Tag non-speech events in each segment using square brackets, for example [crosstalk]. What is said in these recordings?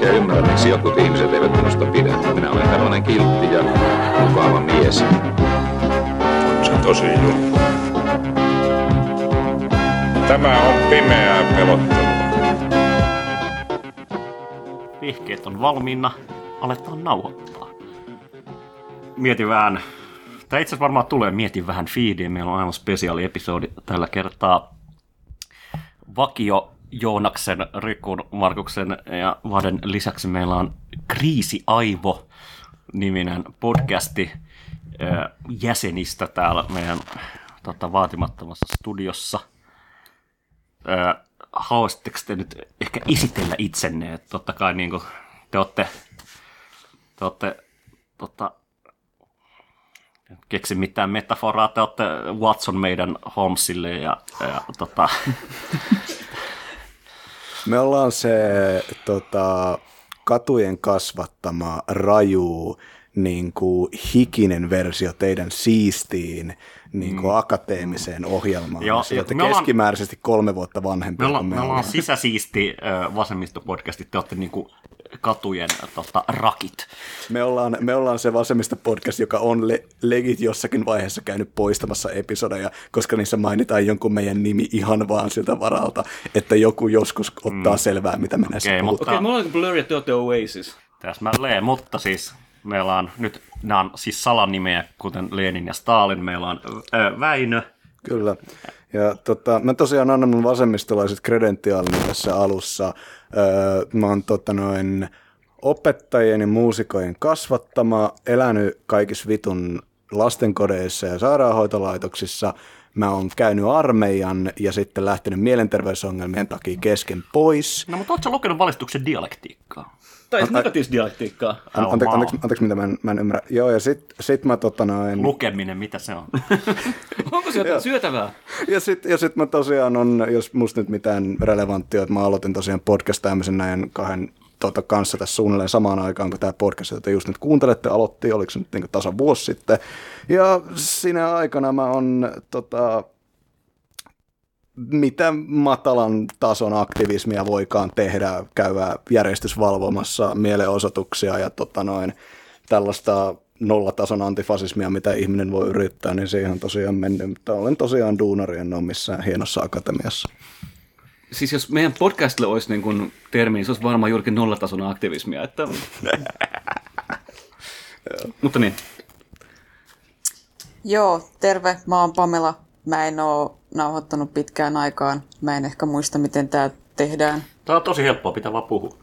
oikein ymmärrä, miksi jotkut ihmiset eivät minusta pidä. Minä olen tällainen kiltti ja mukava mies. On se tosi juttu. Tämä on pimeää pelottelua. Vihkeet on valmiina, aletaan nauhoittaa. Mietin vähän, tämä itse asiassa varmaan tulee Mietin vähän feediin, meillä on aivan spesiaali episodi tällä kertaa. Vakio Joonaksen, Rikun, Markuksen ja Vaden lisäksi meillä on Kriisi Aivo niminen podcasti jäsenistä täällä meidän tota, vaatimattomassa studiossa. Haluaisitteko te nyt ehkä esitellä itsenne? että totta kai niin kuin, te olette, te olette tota, keksi mitään metaforaa, te olette Watson meidän Holmesille ja, ja tota, [laughs] Me ollaan se tota, katujen kasvattama raju niin kuin hikinen versio teidän siistiin niin kuin akateemiseen ohjelmaan. Mm. Joo, Joo, olette me ollaan- keskimääräisesti kolme vuotta vanhempia me ollaan, kuin me me ollaan ollaan. sisäsiisti ö, vasemmistopodcasti, te olette niinku katujen tota, rakit. Me ollaan, me ollaan se vasemmista podcast, joka on le- legit jossakin vaiheessa käynyt poistamassa episodeja, koska niissä mainitaan jonkun meidän nimi ihan vaan siltä varalta, että joku joskus ottaa selvää, mitä me näissä Okei, puhutaan. mutta Okei, mulla on Blur ja te Oasis. täsmälleen, mutta siis meillä on nyt, nämä on siis salanimeä, kuten Lenin ja Stalin, meillä on ö, Väinö, Kyllä. Ja tota, mä tosiaan annan mun vasemmistolaiset kredentiaalini tässä alussa. Öö, mä oon tota noin opettajien ja muusikojen kasvattama, elänyt kaikissa vitun lastenkodeissa ja sairaanhoitolaitoksissa. Mä oon käynyt armeijan ja sitten lähtenyt mielenterveysongelmien takia kesken pois. No, mutta ootko lukenut valistuksen dialektiikkaa? Tai siis negatiivista dialektiikkaa. An- ante, wow. anteeksi, anteeksi, mitä mä en, mä en ymmärrä. Joo, ja sit, sit mä tota noin... Lukeminen, mitä se on? [laughs] Onko se jotain syötävää? Ja sitten ja sit mä tosiaan on, jos musta nyt mitään relevanttia, että mä aloitin tosiaan podcastaamisen näin kahden tota, kanssa tässä suunnilleen samaan aikaan, kun tämä podcast, jota just nyt kuuntelette, aloitti, oliko se nyt niin tasan vuosi sitten. Ja siinä aikana mä on tota, mitä matalan tason aktivismia voikaan tehdä, käydä järjestysvalvomassa mielenosoituksia ja tota noin, tällaista nollatason antifasismia, mitä ihminen voi yrittää, niin siihen on tosiaan mennyt. Mutta olen tosiaan duunari, en ole missään hienossa akatemiassa. Siis jos meidän podcastille olisi niin kuin termi, niin se olisi varmaan juurikin nollatason aktivismia. Että... [laughs] Mutta niin. Joo, terve. Mä oon Pamela. Mä en oo nauhoittanut pitkään aikaan. Mä en ehkä muista, miten tää tehdään. Tämä on tosi helppoa, pitää vaan puhua.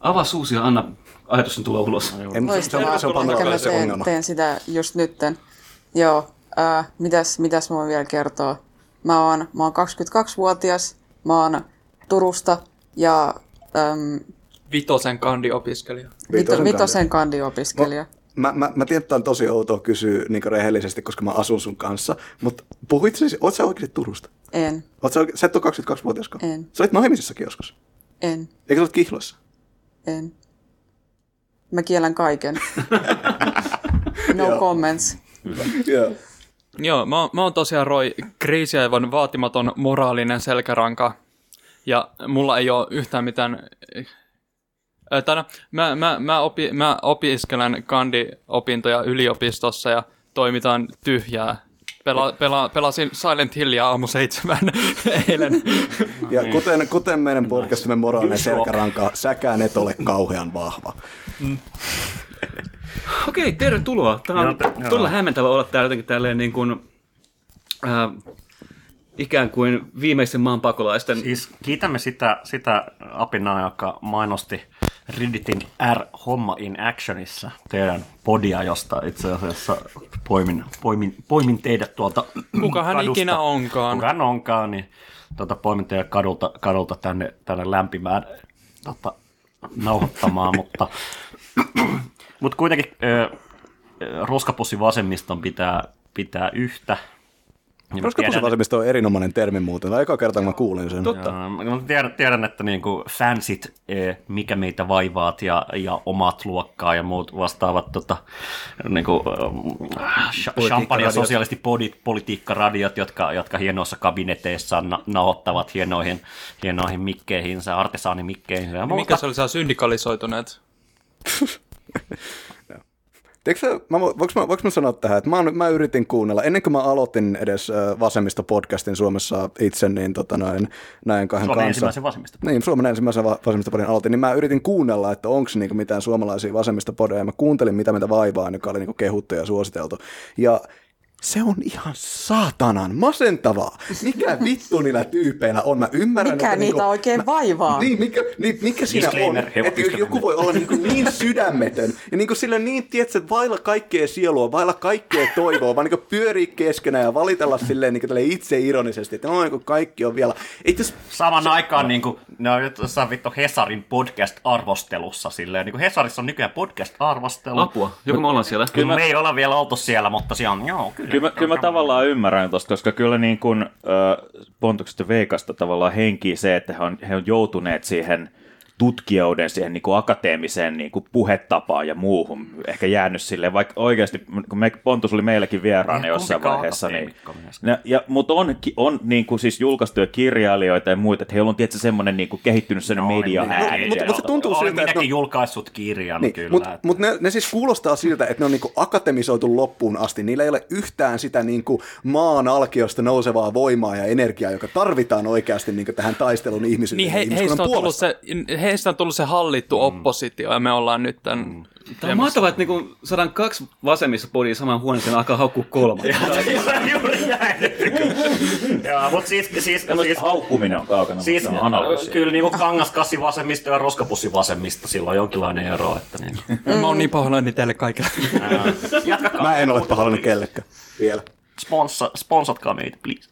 Avaa suusi ja anna ajatuksen tulla ulos. En, Loistavaa. se on, se on Ehkä mä teen, ongelma. teen sitä just nytten. Joo, ää, mitäs, mitäs mä voin vielä kertoa? Mä oon, mä oon 22-vuotias, mä oon Turusta ja äm, Vitosen kandi-opiskelija. vito, Vitosen vitosen kandiopiskelija. Mä, mä, mä tiedän, että on tosi outoa kysyä niin rehellisesti, koska mä asun sun kanssa, mutta puhuit siis, oot sä oikeasti Turusta? En, Oot sä, oike- sä et ole 22-vuotiasko? En. Sä olit naimisissakin joskus. en, Eikö sä olet kihloissa? en. Mä kiellän kaiken. [laughs] No comments. Joo. Joo, mä, oon- mä oon tosiaan Roy Aivan vaatimaton moraalinen selkäranka. Ja mulla ei ole yhtään mitään... Tai no, mä, mä, mä, opi, mä opiskelen kandi-opintoja yliopistossa ja toimitaan tyhjää. Pela, pela, pelasin Silent Hillia aamu seitsemän [laughs] eilen. Ja kuten, kuten meidän podcastimme moraalinen selkäranka, säkään et ole kauhean vahva. Okei, tervetuloa. Tämä on todella hämmentävä olla täällä jotenkin tälleen niin kuin, äh, ikään kuin viimeisen maan pakolaisten. Siis kiitämme sitä, sitä apinaa, joka mainosti Redditin R-homma in actionissa teidän podia, josta itse asiassa poimin, poimin, poimin teidät tuolta [clears throat] Kuka hän kadusta. ikinä onkaan. Kuka hän onkaan, niin tuota, poimin teidät kadulta, kadulta tänne, tänne lämpimään tota, nauhoittamaan, [laughs] mutta, [clears throat] mutta kuitenkin ö, roskapussi vasemmiston pitää, pitää yhtä. Ja mä Roskapussi tiedän- vasemmisto on erinomainen termi muuten. Tämä eka kerta, kun mä kuulin sen. Joo, mä tiedän, tiedän että niinku fansit, eh, mikä meitä vaivaat ja, ja omat luokkaa ja muut vastaavat tota, niinku, äh, sh- champagne ja sosiaalisesti podi- politiikkaradiot, jotka, jotka hienoissa kabineteissaan na- nahottavat hienoihin, hienoihin mikkeihinsä, artesaanimikkeihinsä. Mikä se oli, saa syndikalisoituneet? [laughs] Tiedätkö, mä, vo- voinko, mä, voinko mä sanoa tähän, että mä, mä yritin kuunnella, ennen kuin mä aloitin edes äh, vasemmista-podcastin Suomessa itse, niin tota noin, näin kahden Suomen kanssa. ensimmäisen vasemmista. Niin, Suomen ensimmäisen va- vasemmistopodin aloitin, niin mä yritin kuunnella, että onko niinku mitään suomalaisia vasemmistopodeja, ja mä kuuntelin, mitä meitä vaivaa, joka oli niinku kehuttu ja suositeltu. Ja se on ihan saatanan masentavaa. Mikä [laughs] vittu niillä tyypeillä on? Mä ymmärrän, Mikä että niitä niinku, oikein vaivaa? Niin, mikä, niin, mikä siinä on? Että joku voi olla niin, kuin [laughs] niin sydämetön ja niin kuin sillä niin, tiedätkö, että vailla kaikkea sielua, vailla kaikkea toivoa, vaan niin kuin pyörii keskenään ja valitella silleen niin kuin tälleen itse ironisesti, että no, niin kuin kaikki on vielä... Ei jos, Saman aikaan niin kuin, ne on jossain vittu Hesarin podcast-arvostelussa silleen. Niin kuin Hesarissa on nykyään podcast-arvostelu. Apua, joko me ollaan siellä? Kyllä me ei olla vielä oltu siellä, mutta siellä on, joo, kyllä. Kyllä mä, kyllä mä tavallaan ymmärrän tosta, koska kyllä niin kuin, äh, Pontukset ja Veikasta tavallaan henkii se, että he on, he on joutuneet siihen tutkijoiden siihen niin kuin akateemiseen niin kuin puhetapaan ja muuhun ehkä jäänyt silleen, vaikka oikeasti, kun me, Pontus oli meilläkin vieraana Eihän jossain vaiheessa, niin, ja, ja, mutta on, on niin kuin siis julkaistuja kirjailijoita ja muita, että heillä on tietysti semmoinen niin kuin kehittynyt sen media niin, ääni. No, mutta- mutta se tuntuu Olen siltä, että minäkin no- julkaissut kirjan niin, kyllä. mutta että- mut ne, ne, siis kuulostaa siltä, että ne on niinku akatemisoitu loppuun asti. Niillä ei ole yhtään sitä niinku maan alkiosta nousevaa voimaa ja energiaa, joka tarvitaan oikeasti niinku tähän taisteluun ihmisyyden Niin ja he, ihmiskunnan heistä, on tullut puolesta. se, heistä on tullut se hallittu mm. oppositio ja me ollaan nyt tämän... Tämä on mahtavaa, että niinku saadaan kaksi vasemmissa podia saman huoneeseen alkaa haukkua kolme. Juuri näin. Joo, mutta siis, siis, siis, Haukkuminen on kaukana, siis on analyysi. kyllä niin kuin kangaskassi vasemmista ja roskapussi vasemmista, sillä on jonkinlainen ero. Että niin. Mä oon niin pahoillani teille kaikille. Jatkakaa. Mä en ole pahoillani kellekään vielä. Sponsa, sponsatkaa meitä, please.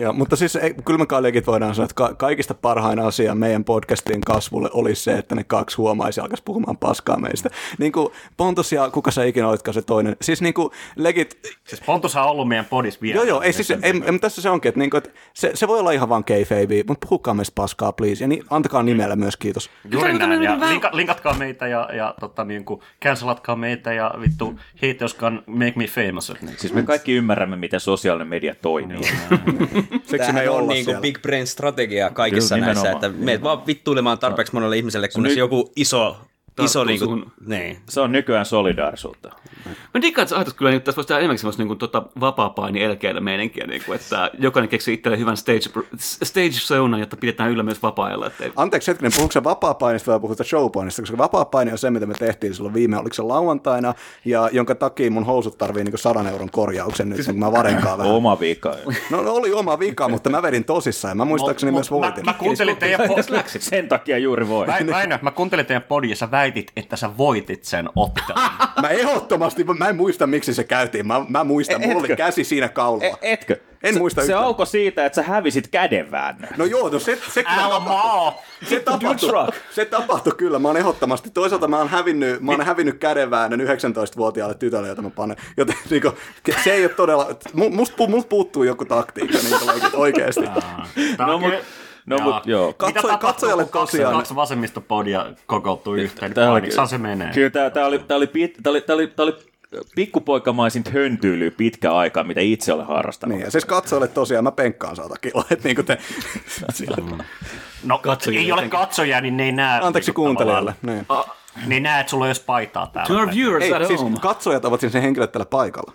Joo, mutta siis ei, kyllä me voidaan sanoa, että ka- kaikista parhain asia meidän podcastin kasvulle olisi se, että ne kaksi huomaisi ja alkaisi puhumaan paskaa meistä. Niin kuin Pontus ja kuka sä ikinä olitkaan se toinen. Siis niin kuin legit, Siis Pontushan on ollut meidän podis vielä. joo joo, ei siis, ei, ei, tässä se onkin, että, niin kuin, että se, se, voi olla ihan vaan kayfabe, mutta puhukaa meistä paskaa please. Ja niin, antakaa nimellä myös, kiitos. Juuri näin, ja linka, linkatkaa meitä ja, ja tota, niin kuin, cancelatkaa meitä ja vittu hate us can make me famous. Niin. Siis me kaikki ymmärrämme, miten sosiaalinen media toimii. [laughs] Siksi me ei on niin kuin big brain strategia kaikissa Kyllä, näissä, nimenomaan. että meet vaan vittuilemaan tarpeeksi monelle ihmiselle, kunnes nyt- joku iso, iso niin kuin, suhun. niin. Se on nykyään solidaarisuutta. Mä diikkaan, että ajatus kyllä, että tässä voisi tehdä enemmänkin semmoista niin tota, vapaa-paini elkeillä meininkiä, niin kuin, että jokainen keksii itselleen hyvän stage, stage zone, jotta pidetään yllä myös vapaa-ajalla. Että ei- Anteeksi hetkinen, puhutko sä vapaa-painista vai puhutko showpainista? Koska vapaa-paini on se, mitä me tehtiin silloin viime, oliko se lauantaina, ja jonka takia mun housut tarvii niin 100 euron korjauksen nyt, kun mä varenkaan vähän. Oma vika. No, no oli oma vika, mutta mä vedin tosissaan mä muistaakseni myös mä, voitin. mä, kuuntelin teidän po- Sen takia juuri voi. Mä, mä kuuntelin teidän sä väitit, että sä voitit sen ottelun. [laughs] Mä ehdottomasti, mä en muista miksi se käytiin. Mä, mä muistan, mulla oli käsi siinä kaulalla. E- etkö? En se, muista Se yhtään. alkoi siitä, että sä hävisit kädenväännön. No joo, no se, se, kyllä Älä tapahtui. maa! Se tapahtui, se tapahtui kyllä, mä oon ehdottomasti. Toisaalta mä oon hävinnyt, mä oon hävinnyt kädenväännön 19-vuotiaalle tytölle, jota mä panen. Joten niinku, se ei ole todella, mu- musta, musta puuttuu joku taktiikka niin oikeasti. No, mut, no, mut, joo. Mitä Katso- tapahtuu, katsojalle tosiaan- kaksi vasemmistopodia kokoutuu yhteen? Tää oli- Painiksihan se menee. Kyllä tää, tää, oli, tää, oli, tää, oli, tää, oli, tää oli pikkupoikamaisin höntyylyä pitkä aikaa, mitä itse olen harrastanut. Niin, ja siis katsojille tosiaan mä penkkaan saata kiloa, että niinku te, [laughs] sillä, No, Katsojille ei ole katsojia, niin ne ei näe. anteeksi niinku kuuntelijalle. Niin. Ne ei näe, että sulla on jos paitaa To täällä. our viewers Ei, at siis home. katsojat ovat siis ne henkilöt täällä paikalla.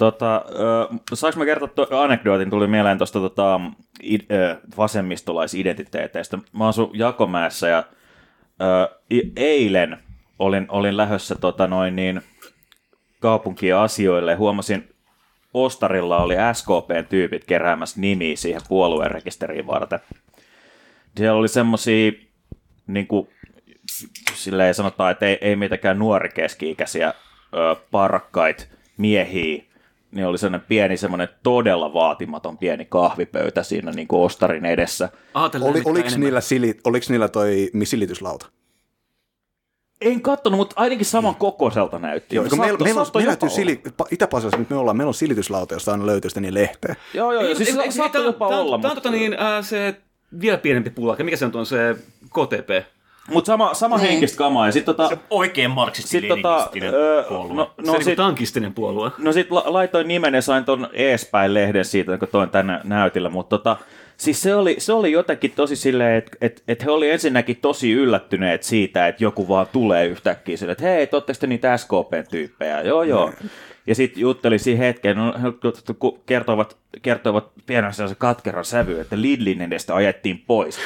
Tota, saanko mä kertoa tuo anekdootin, tuli mieleen tuosta tota, id, vasemmistolaisidentiteeteistä. Mä asun Jakomäessä ja i- eilen olin, olin lähdössä tota, noin niin, kaupunkiin asioille huomasin, Ostarilla oli SKPn tyypit keräämässä nimiä siihen puolueen rekisteriin varten. Siellä oli semmosia, niin kuin, silleen sanotaan, että ei, ei mitenkään nuori keski-ikäisiä ö, parkkaita miehiä, niin oli sellainen pieni, semmoinen todella vaatimaton pieni kahvipöytä siinä niin kuin Ostarin edessä. Ajatellaan Oli, enemmän. niillä sili, oliks niillä toi silityslauta? En kattonut, mutta ainakin saman kokoiselta näytti. Joo, meillä, Saattoi- meillä on, meillä jopa löytyy sili, Itä-Pasilassa, nyt me ollaan, meillä on silityslauta, josta aina löytyy sitä niin lehteä. Joo, joo, joo. Siis Ei, sa- ei, saattoi jopa tää- olla, Tää on mutta... tota niin, äh, se vielä pienempi pullake. Mikä se on tuon se KTP? Mut sama, sama Niin. henkistä kamaa. Ja sit tota... Oikein Sit marksisti-leninistinen tota, puolue. no, Se no, on sit, niinku tankistinen puolue. no sit la- laitoin nimen ja sain ton eespäin-lehden siitä, kun toin tänne näytillä, mutta tota, siis se oli, se oli jotenkin tosi silleen, että et, et he oli ensinnäkin tosi yllättyneet siitä, että joku vaan tulee yhtäkkiä silleen, että hei, te niitä SKP-tyyppejä? Joo, joo. Ja sitten juttelin siinä hetken, no, kertoivat, kertoivat pienen sellaisen katkeran sävy, että Lidlin edestä ajettiin pois.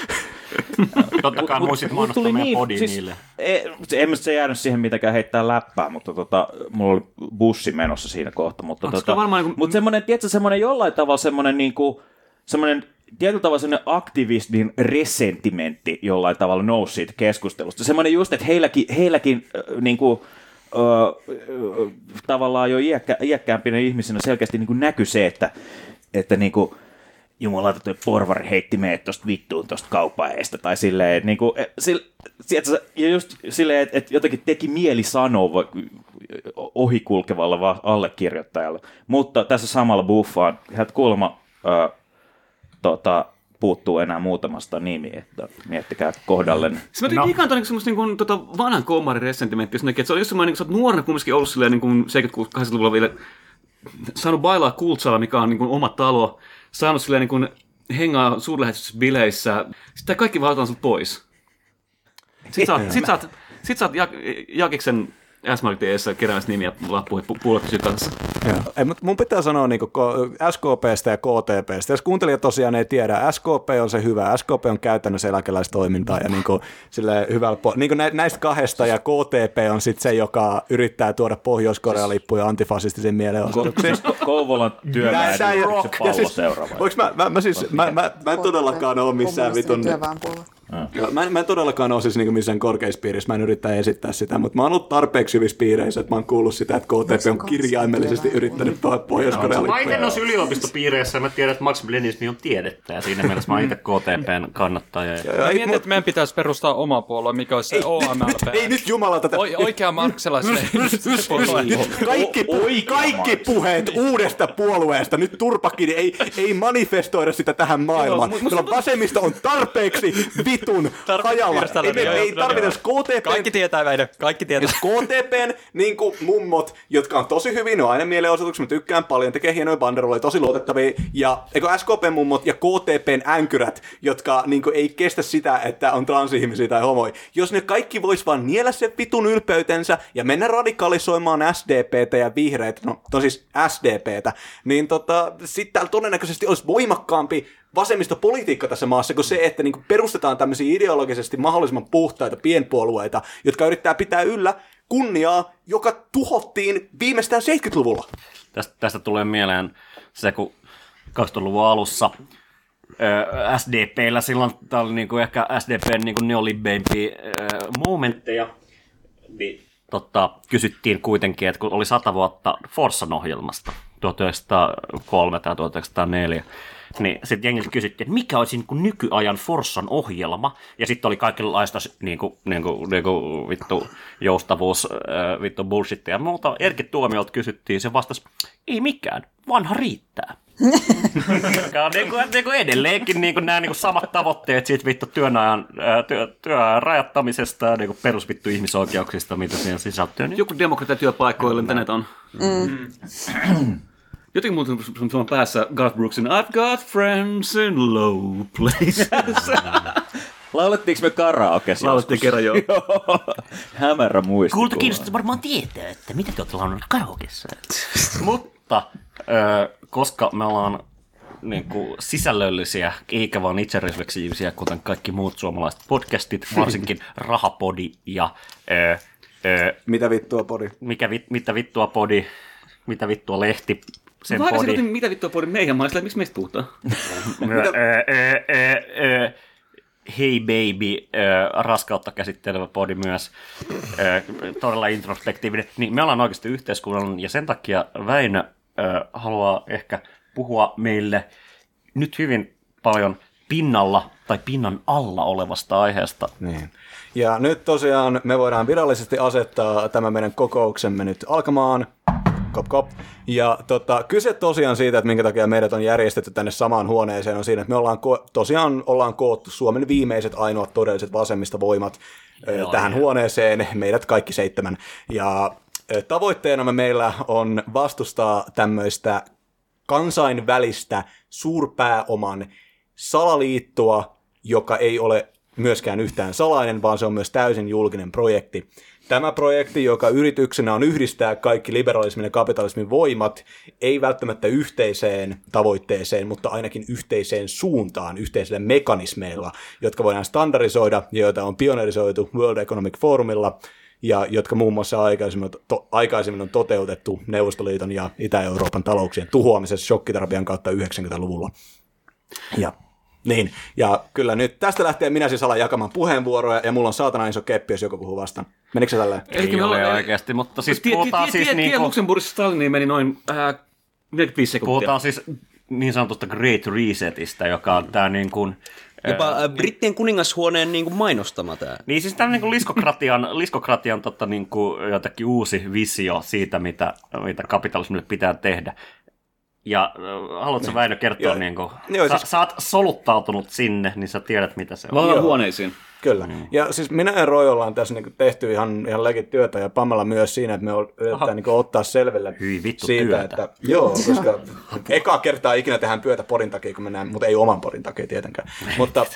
[laughs] Totta kai muistit mainostaa tuli meidän niin, podi siis- niille. Ei, se- en se jäänyt siihen mitenkään heittää läppää, mutta tota, mulla oli bussi menossa siinä kohta. Mutta, Onks tota, varmaan niinku- mutta semmoinen, tiedätkö, semmoinen jollain tavalla semmoinen niinku, semmoinen tietyllä tavalla semmoinen aktivistin resentimentti jollain tavalla nousi siitä keskustelusta. Semmoinen just, että heilläkin, heilläkin äh, niinku, äh, äh, tavallaan jo iäkkä, iäkkäämpinä ihmisinä selkeästi niinku näkyi se, että, että niinku, jumalauta toi porvari heitti meidät tosta vittuun tosta kaupaeesta, tai silleen, että niinku, e, sil, sieltä, ja just silleen, että, että jotenkin teki mieli sanoa va- ohikulkevalla va- allekirjoittajalla, mutta tässä samalla buffaan, hän kuulemma ö, tota, puuttuu enää muutamasta nimi, että miettikää kohdalleen. Siis mä no. ikään kuin semmoista niin tota vanhan kommarin resentimenttiä, että se on just semmoinen, niin sä oot nuorena kumminkin ollut silleen niin kuin 70-80-luvulla vielä saanut bailaa Kultsalla, mikä on niin kuin oma talo, saanut silleen niin kuin hengaa suurlähetysbileissä, sitten kaikki vaan otetaan sut pois. Sitten sä oot, sit sä oot, sit sä oot Jak- Jakiksen S-Marketissa keräämässä nimiä lappuihin pu- puolella kanssa. Ei, mutta mun pitää sanoa niin SKPstä ja KTPstä. Jos kuuntelijat tosiaan ei tiedä, SKP on se hyvä. SKP on käytännössä eläkeläistoimintaa ja niin kuin, sille hyvällä po- niin kuin näistä kahdesta ja KTP on sitten se, joka yrittää tuoda Pohjois-Korean lippuja antifasistisiin mielenosoituksiin. Siis Kouvolan työväen Ja siis, mä, mä, mä, siis, mä, mä, mä en todellakaan ole missään vitun... Työväenpuolue. Joo, Mä en, mä en todellakaan ole siis niinku missään korkeissa piirissä, mä en yrittää esittää sitä, mutta mä oon ollut tarpeeksi hyvissä piireissä, että mä oon kuullut sitä, että KTP on kirjaimellisesti yrittänyt pohjois korean Mä itse noissa yliopistopiireissä mä tiedän, että marksismi on tiedettä ja siinä mielessä mä oon itse KTPn kannattaja. Mä mietin, että meidän pitäisi perustaa oma puolue, mikä olisi se OMLP. Ei nyt jumala tätä. O- oikea marksilaisen puolue. Kaikki, kaikki puheet uudesta puolueesta, nyt turpakin, ei, ei manifestoida sitä tähän maailmaan. Kyllä vasemmisto on tarpeeksi vitun hajalla. Ei, me, ei tarvita jos KTP... Kaikki tietää, Väinö. Kaikki tietää. Jos KTPn niin kuin mummot, jotka on tosi hyvin, ne on aina mielenosoituksia, mä tykkään paljon, tekee hienoja banderoleja, tosi luotettavia, ja eikö SKPn mummot ja KTPn änkyrät, jotka niin kuin, ei kestä sitä, että on transihmisiä tai homoja. Jos ne kaikki vois vaan niellä sen vitun ylpeytensä ja mennä radikalisoimaan SDPtä ja vihreitä, no, no siis SDPtä, niin tota, sitten täällä todennäköisesti olisi voimakkaampi vasemmistopolitiikka tässä maassa kuin se, että niin perustetaan tämmöisiä ideologisesti mahdollisimman puhtaita pienpuolueita, jotka yrittää pitää yllä kunniaa, joka tuhottiin viimeistään 70-luvulla. Tästä, tästä tulee mieleen se, kun 2000-luvun alussa SDPllä silloin, tämä oli niinku ehkä SDPn niinku neolibbeimpiä ö, momentteja, niin tota, kysyttiin kuitenkin, että kun oli sata vuotta Forssan ohjelmasta, 1903 tai 1904, niin sitten jengiltä kysyttiin, että mikä olisi niin nykyajan Forssan ohjelma, ja sitten oli kaikenlaista niin kuin, niin kuin, niin kuin, vittu joustavuus, äh, vittu bullshit ja muuta. Erkki Tuomiolta kysyttiin, se vastasi, ei mikään, vanha riittää. [laughs] Mikä on niin kuin, niin kuin edelleenkin niin kuin nämä niin kuin samat tavoitteet siitä vittu työnäjän, äh, työ, työajan rajattamisesta ja niin kuin perusvittu ihmisoikeuksista, mitä siihen sisältyy. Niin Joku demokratia työpaikoille, mitä näitä on. Mm. Jotenkin muuten sun on päässä Garth Brooksin I've got friends in low places. [laughs] Laulettiinko me karaokeessa? Laulettiin kerran joo. [laughs] Hämärä muistikuva. Kuulta kiinnostaa varmaan tietää, että mitä te olette laulanut karaokeissa. [laughs] Mutta koska me ollaan niin kuin, sisällöllisiä, eikä vaan itserefleksiivisiä, kuten kaikki muut suomalaiset podcastit, varsinkin Rahapodi ja ö, ö, Mitä vittua, podi? mikä, vit, mitä vittua podi, mitä vittua lehti, sen Mä podi. aikaisemmin, mitä vittua podi meidän maista, miksi meistä puhutaan? Ö, ö, ö, ö, Hey Baby, ö, raskautta käsittelevä podi myös, ö, todella introspektiivinen. Niin me ollaan oikeasti yhteiskunnallinen ja sen takia Väinö ö, haluaa ehkä puhua meille nyt hyvin paljon pinnalla tai pinnan alla olevasta aiheesta. Niin. Ja nyt tosiaan me voidaan virallisesti asettaa tämä meidän kokouksemme nyt alkamaan. Kop, kop. Ja tota, kyse tosiaan siitä, että minkä takia meidät on järjestetty tänne samaan huoneeseen, on siinä, että me ollaan ko- tosiaan ollaan koottu Suomen viimeiset ainoat todelliset vasemmista voimat ö, tähän huoneeseen, meidät kaikki seitsemän. Ja ö, tavoitteenamme meillä on vastustaa tämmöistä kansainvälistä suurpääoman salaliittoa, joka ei ole myöskään yhtään salainen, vaan se on myös täysin julkinen projekti. Tämä projekti, joka yrityksenä on yhdistää kaikki liberalismin ja kapitalismin voimat, ei välttämättä yhteiseen tavoitteeseen, mutta ainakin yhteiseen suuntaan, yhteisillä mekanismeilla, jotka voidaan standardisoida ja joita on pionerisoitu World Economic Forumilla, ja jotka muun muassa aikaisemmin, to, aikaisemmin on toteutettu Neuvostoliiton ja Itä-Euroopan talouksien tuhoamisessa shokkiterapian kautta 90-luvulla. Ja niin, ja kyllä nyt tästä lähtien minä siis alan jakamaan puheenvuoroja, ja mulla on saatana iso keppi, jos joku puhuu vastaan. Menikö se tälleen? Ei ole oikeasti, mutta siis Tie- puhutaan tie- siis tie- niin kuin, Luxemburgissa Staliniin meni noin äh, 45 sekuntia. puhutaan siis niin sanotusta Great Resetistä, joka on tämä niin kuin, Jopa äh, brittien kuningashuoneen niin kuin mainostama tämä. Niin siis tämä niin liskokratian, [laughs] liskokratian tota, niin kuin, jotakin uusi visio siitä, mitä, mitä kapitalismille pitää tehdä. Ja äh, haluatko niin. Väinö kertoa, Joo. niin kuin, Joo, sä, siis- sä oot soluttautunut sinne, niin sä tiedät, mitä se on. Joo. huoneisiin. Kyllä. Mm. Ja siis minä ja Roy ollaan tässä niin tehty ihan, ihan legit työtä ja Pamela myös siinä, että me yritetään niin ottaa selville Hyi vittu siitä, työtä. että joo, [laughs] koska eka kertaa ikinä tehdään työtä podin takia, kun mennään, mutta ei oman podin takia tietenkään. [laughs] mutta,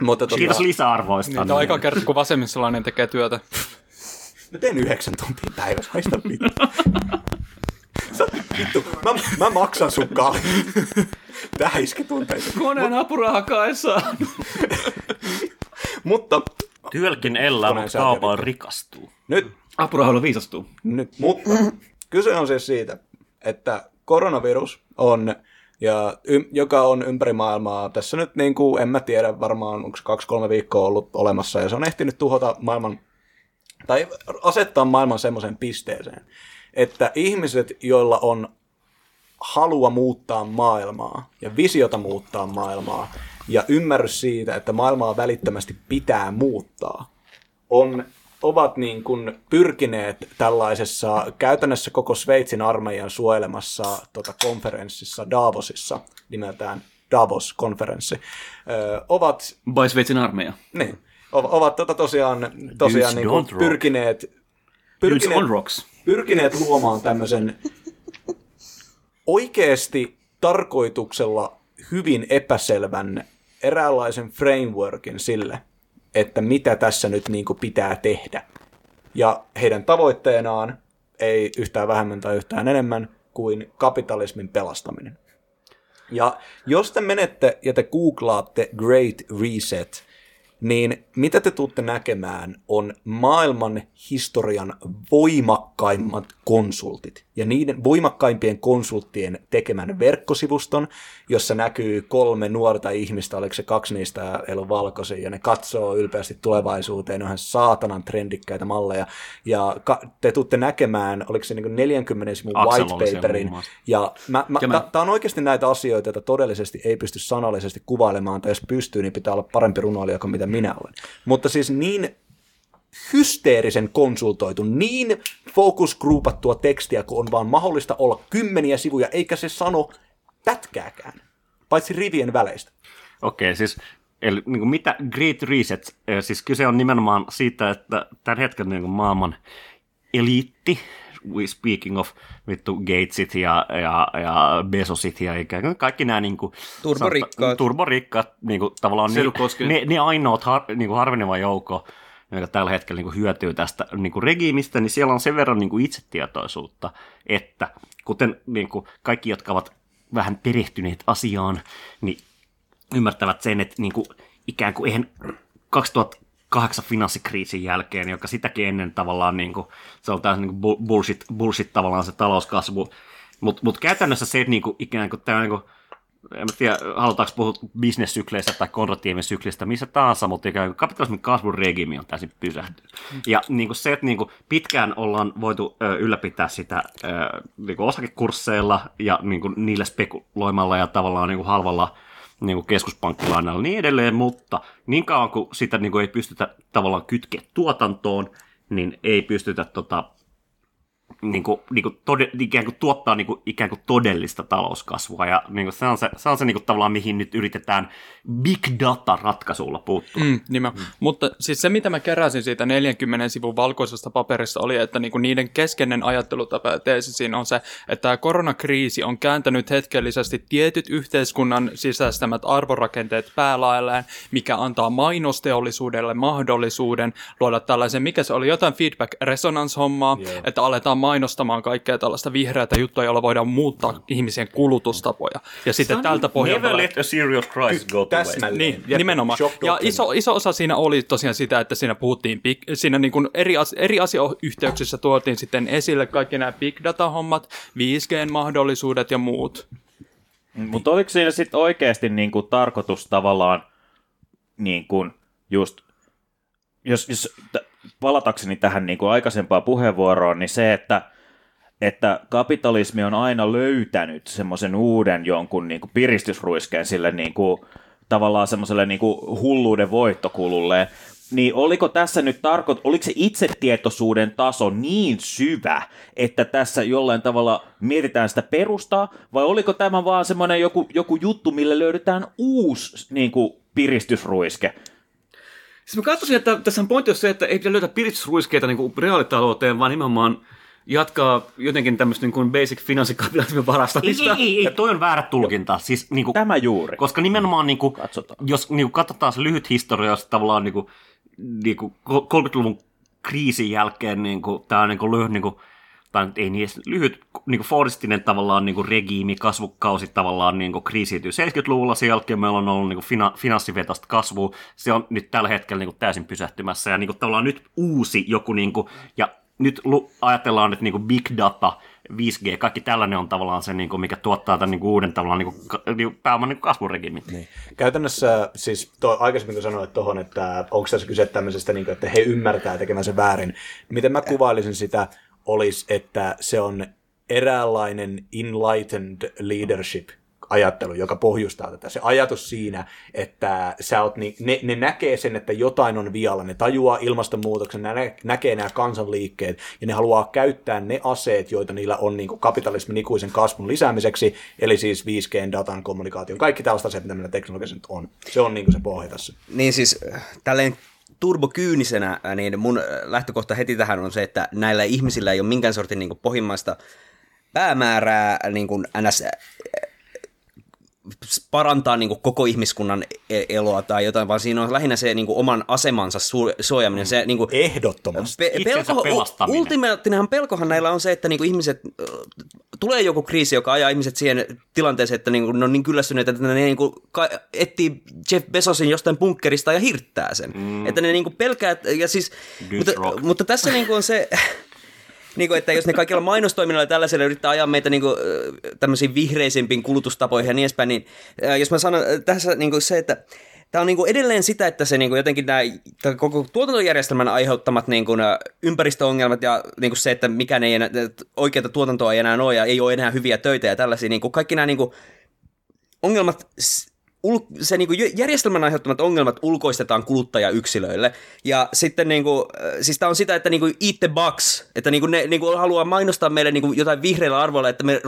mutta tota, Kiitos lisäarvoista. Niin, tämä on aika kerta, kun vasemmistolainen tekee työtä. Mä teen yhdeksän tuntia päivässä, haista vittu. [laughs] Sä, vittu, mä, mä maksan sun kalliin. Tähän iski tunteita. Koneen apuraha kaessa. Mutta Työlkin elää, mutta vittu. rikastuu. nyt Apurahalla viisastuu. Nyt, mutta kyse on siis siitä, että koronavirus on, ja y- joka on ympäri maailmaa, tässä nyt niin kuin, en mä tiedä, varmaan onko se kaksi-kolme viikkoa ollut olemassa, ja se on ehtinyt tuhota maailman, tai asettaa maailman semmoiseen pisteeseen, että ihmiset, joilla on halua muuttaa maailmaa ja visiota muuttaa maailmaa ja ymmärrys siitä, että maailmaa välittömästi pitää muuttaa, on, ovat niin kuin pyrkineet tällaisessa käytännössä koko Sveitsin armeijan suojelemassa tota, konferenssissa Davosissa, nimeltään Davos-konferenssi, ö, ovat By Sveitsin armeija. niin. Ovat tota tosiaan, tosiaan Dudes niin kuin rock. pyrkineet, Dudes pyrkineet, on rocks. Pyrkineet luomaan tämmöisen oikeasti tarkoituksella hyvin epäselvän eräänlaisen frameworkin sille, että mitä tässä nyt niin kuin pitää tehdä. Ja heidän tavoitteenaan ei yhtään vähemmän tai yhtään enemmän kuin kapitalismin pelastaminen. Ja jos te menette ja te googlaatte Great Reset, niin mitä te tuutte näkemään on maailman historian voimakkaimmat konsultit ja niiden voimakkaimpien konsulttien tekemän verkkosivuston, jossa näkyy kolme nuorta ihmistä, oliko se kaksi niistä ole valkoisia, ja ne katsoo ylpeästi tulevaisuuteen, ne on ihan saatanan trendikkäitä malleja, ja ka- te tuutte näkemään, oliko se niin 40 sivun white paperin, ja mä, mä, Tämä- Tämä on oikeasti näitä asioita, joita todellisesti ei pysty sanallisesti kuvailemaan, tai jos pystyy, niin pitää olla parempi runoilija kuin mitä minä olen. Mutta siis niin hysteerisen konsultoitu, niin fokusgruupattua tekstiä, kun on vaan mahdollista olla kymmeniä sivuja, eikä se sano pätkääkään, paitsi rivien väleistä. Okei, siis eli niin kuin mitä Great Reset, eh, siis kyse on nimenomaan siitä, että tämän hetken niin kuin maailman eliitti, we speaking of vittu Gatesit ja, ja, ja Bezosit ja ikään kuin kaikki nämä niin kuin, Turborikkaat. sanotaan- turborikkaat niin kuin, tavallaan ne, ne, ne ainoat har, niin kuin harveneva joukko, joka tällä hetkellä niin kuin hyötyy tästä niin kuin regiimistä, niin siellä on sen verran niin kuin itsetietoisuutta, että kuten niin kuin kaikki, jotka ovat vähän perehtyneet asiaan, niin ymmärtävät sen, että niin kuin, ikään kuin eihän 2008 finanssikriisin jälkeen, joka sitäkin ennen tavallaan niin kuin, se on täysin niin bullshit, bullshit tavallaan se talouskasvu, mutta mut käytännössä se, että niin kuin, ikään kuin tämä niin kuin, en tiedä, halutaanko puhua bisnessykleistä tai kontratiivin syklistä, missä tahansa, mutta ikään kapitalismin kasvun regiimi on täysin pysähtynyt. Ja niin kuin se, että niin kuin pitkään ollaan voitu ylläpitää sitä niin kuin osakekursseilla ja niin kuin niillä spekuloimalla ja tavallaan niin kuin halvalla niin kuin keskuspankkilainalla ja niin edelleen, mutta niin kauan kuin sitä niin kuin ei pystytä tavallaan kytkeä tuotantoon, niin ei pystytä tota, niin kuin, niin kuin tode, ikään kuin tuottaa niin kuin, ikään kuin todellista talouskasvua. Ja niin kuin se on se, se, on se niin kuin, tavallaan, mihin nyt yritetään big data-ratkaisulla puuttua. Mm, nimenomaan. Mm. Mutta siis se, mitä mä keräsin siitä 40 sivun valkoisesta paperista, oli, että niinku niiden keskeinen ajattelutapa ja teesi siinä on se, että tämä koronakriisi on kääntänyt hetkellisesti tietyt yhteiskunnan sisäistämät arvorakenteet päälailleen, mikä antaa mainosteollisuudelle mahdollisuuden luoda tällaisen, mikä se oli, jotain feedback-resonance-hommaa, yeah. että aletaan mainostamaan kaikkea tällaista vihreätä juttua, jolla voidaan muuttaa ihmisen kulutustapoja. Ja sitten Sun tältä pohjalta... Never let a serious crisis go to waste. Niin, ja nimenomaan. Ja iso, iso osa siinä oli tosiaan sitä, että siinä puhuttiin, big, siinä niin kuin eri, eri asiayhteyksissä tuotiin sitten esille kaikki nämä big data-hommat, 5G-mahdollisuudet ja muut. Mutta oliko siinä sitten oikeasti niinku tarkoitus tavallaan niin kuin just, jos, jos t- palatakseni tähän niin kuin aikaisempaan puheenvuoroon, niin se, että, että kapitalismi on aina löytänyt semmoisen uuden jonkun niin kuin piristysruiskeen sille niin kuin, tavallaan semmoiselle niin kuin hulluuden voittokululle, niin oliko tässä nyt tarkoit, oliko se itsetietoisuuden taso niin syvä, että tässä jollain tavalla mietitään sitä perustaa, vai oliko tämä vaan semmoinen joku, joku juttu, millä löydetään uusi niin kuin, piristysruiske? Siis mä katsoisin, että tässä on pointti on se, että ei pidä löytää piristysruiskeita niin reaalitalouteen, vaan nimenomaan jatkaa jotenkin tämmöistä niin kuin basic finanssikapitalismin varastamista. Ei, ei, ei, toi on väärä tulkinta. Siis, niin kuin, Tämä juuri. Koska nimenomaan, niin kuin, jos niin kuin, katsotaan se lyhyt historia, jos tavallaan niin kuin, niin kuin 30-luvun kriisin jälkeen niin kuin, tämä niin kuin, lyhyt, niin kuin, tai ei niin edes lyhyt, niin kuin Fordistinen tavallaan niin kuin regiimi, kasvukausi tavallaan niin kuin kriisiytyy 70-luvulla, sen jälkeen meillä on ollut niin kuin fina, finanssivetosta kasvua, se on nyt tällä hetkellä niin kuin täysin pysähtymässä, ja niin kuin, tavallaan nyt uusi joku, niin kuin, ja nyt lu- ajatellaan, että niin kuin big data, 5G, kaikki tällainen on tavallaan se, niin kuin, mikä tuottaa tämän niin kuin, uuden tavallaan niin kuin, niin kuin pääoman niin kasvuregimin. Niin. Käytännössä siis to, aikaisemmin kun sanoit tuohon, että onko tässä kyse tämmöisestä, niin kuin, että he ymmärtää tekemänsä väärin, miten mä kuvailisin sitä, olisi, että se on eräänlainen enlightened leadership ajattelu, joka pohjustaa tätä. Se ajatus siinä, että sä oot, niin, ne, ne näkee sen, että jotain on vialla, ne tajuaa ilmastonmuutoksen, ne nä, näkee nämä kansanliikkeet, ja ne haluaa käyttää ne aseet, joita niillä on niin kapitalismin ikuisen kasvun lisäämiseksi, eli siis 5G, datan, kommunikaation, kaikki tällaiset asiat, mitä meillä teknologisesti on. Se on niin se pohja tässä. Niin siis tälleen turbokyynisenä, äh, niin mun äh, lähtökohta heti tähän on se, että näillä ihmisillä ei ole minkään sortin niin pohjimmaista päämäärää niin kuin ns parantaa niin kuin koko ihmiskunnan e- eloa tai jotain, vaan siinä on lähinnä se niin kuin oman asemansa su- suojaaminen. Se, niin kuin, Ehdottomasti. Pe- pelko, ultimaattinenhan pelkohan näillä on se, että niin kuin ihmiset, tulee joku kriisi, joka ajaa ihmiset siihen tilanteeseen, että niin kuin, ne on niin kyllästyneet, että ne niin kuin, ka- etsii Jeff Bezosin jostain bunkkerista ja hirttää sen. Mm. Että ne niin kuin pelkää, ja siis, mutta, mutta tässä niin kuin on se, [laughs] niin kuin, että jos ne kaikilla mainostoiminnalla tällaisella yrittää ajaa meitä niin kuin, tämmöisiin vihreisimpiin kulutustapoihin ja niin edespäin, niin jos mä sanon tässä niin kuin se, että Tämä on niin kuin edelleen sitä, että se niin kuin jotenkin nämä koko tuotantojärjestelmän aiheuttamat niin kuin ympäristöongelmat ja niin kuin se, että mikään ei enää, oikeata tuotantoa ei enää ole ja ei ole enää hyviä töitä ja tällaisia, niin kuin kaikki nämä niin kuin ongelmat ul- se niin kuin järjestelmän aiheuttamat ongelmat ulkoistetaan kuluttajayksilöille. Ja sitten niin kuin, siis tämä on sitä, että niin kuin eat the bugs, että niin kuin ne niin kuin haluaa mainostaa meille niin kuin jotain vihreillä arvoilla, että me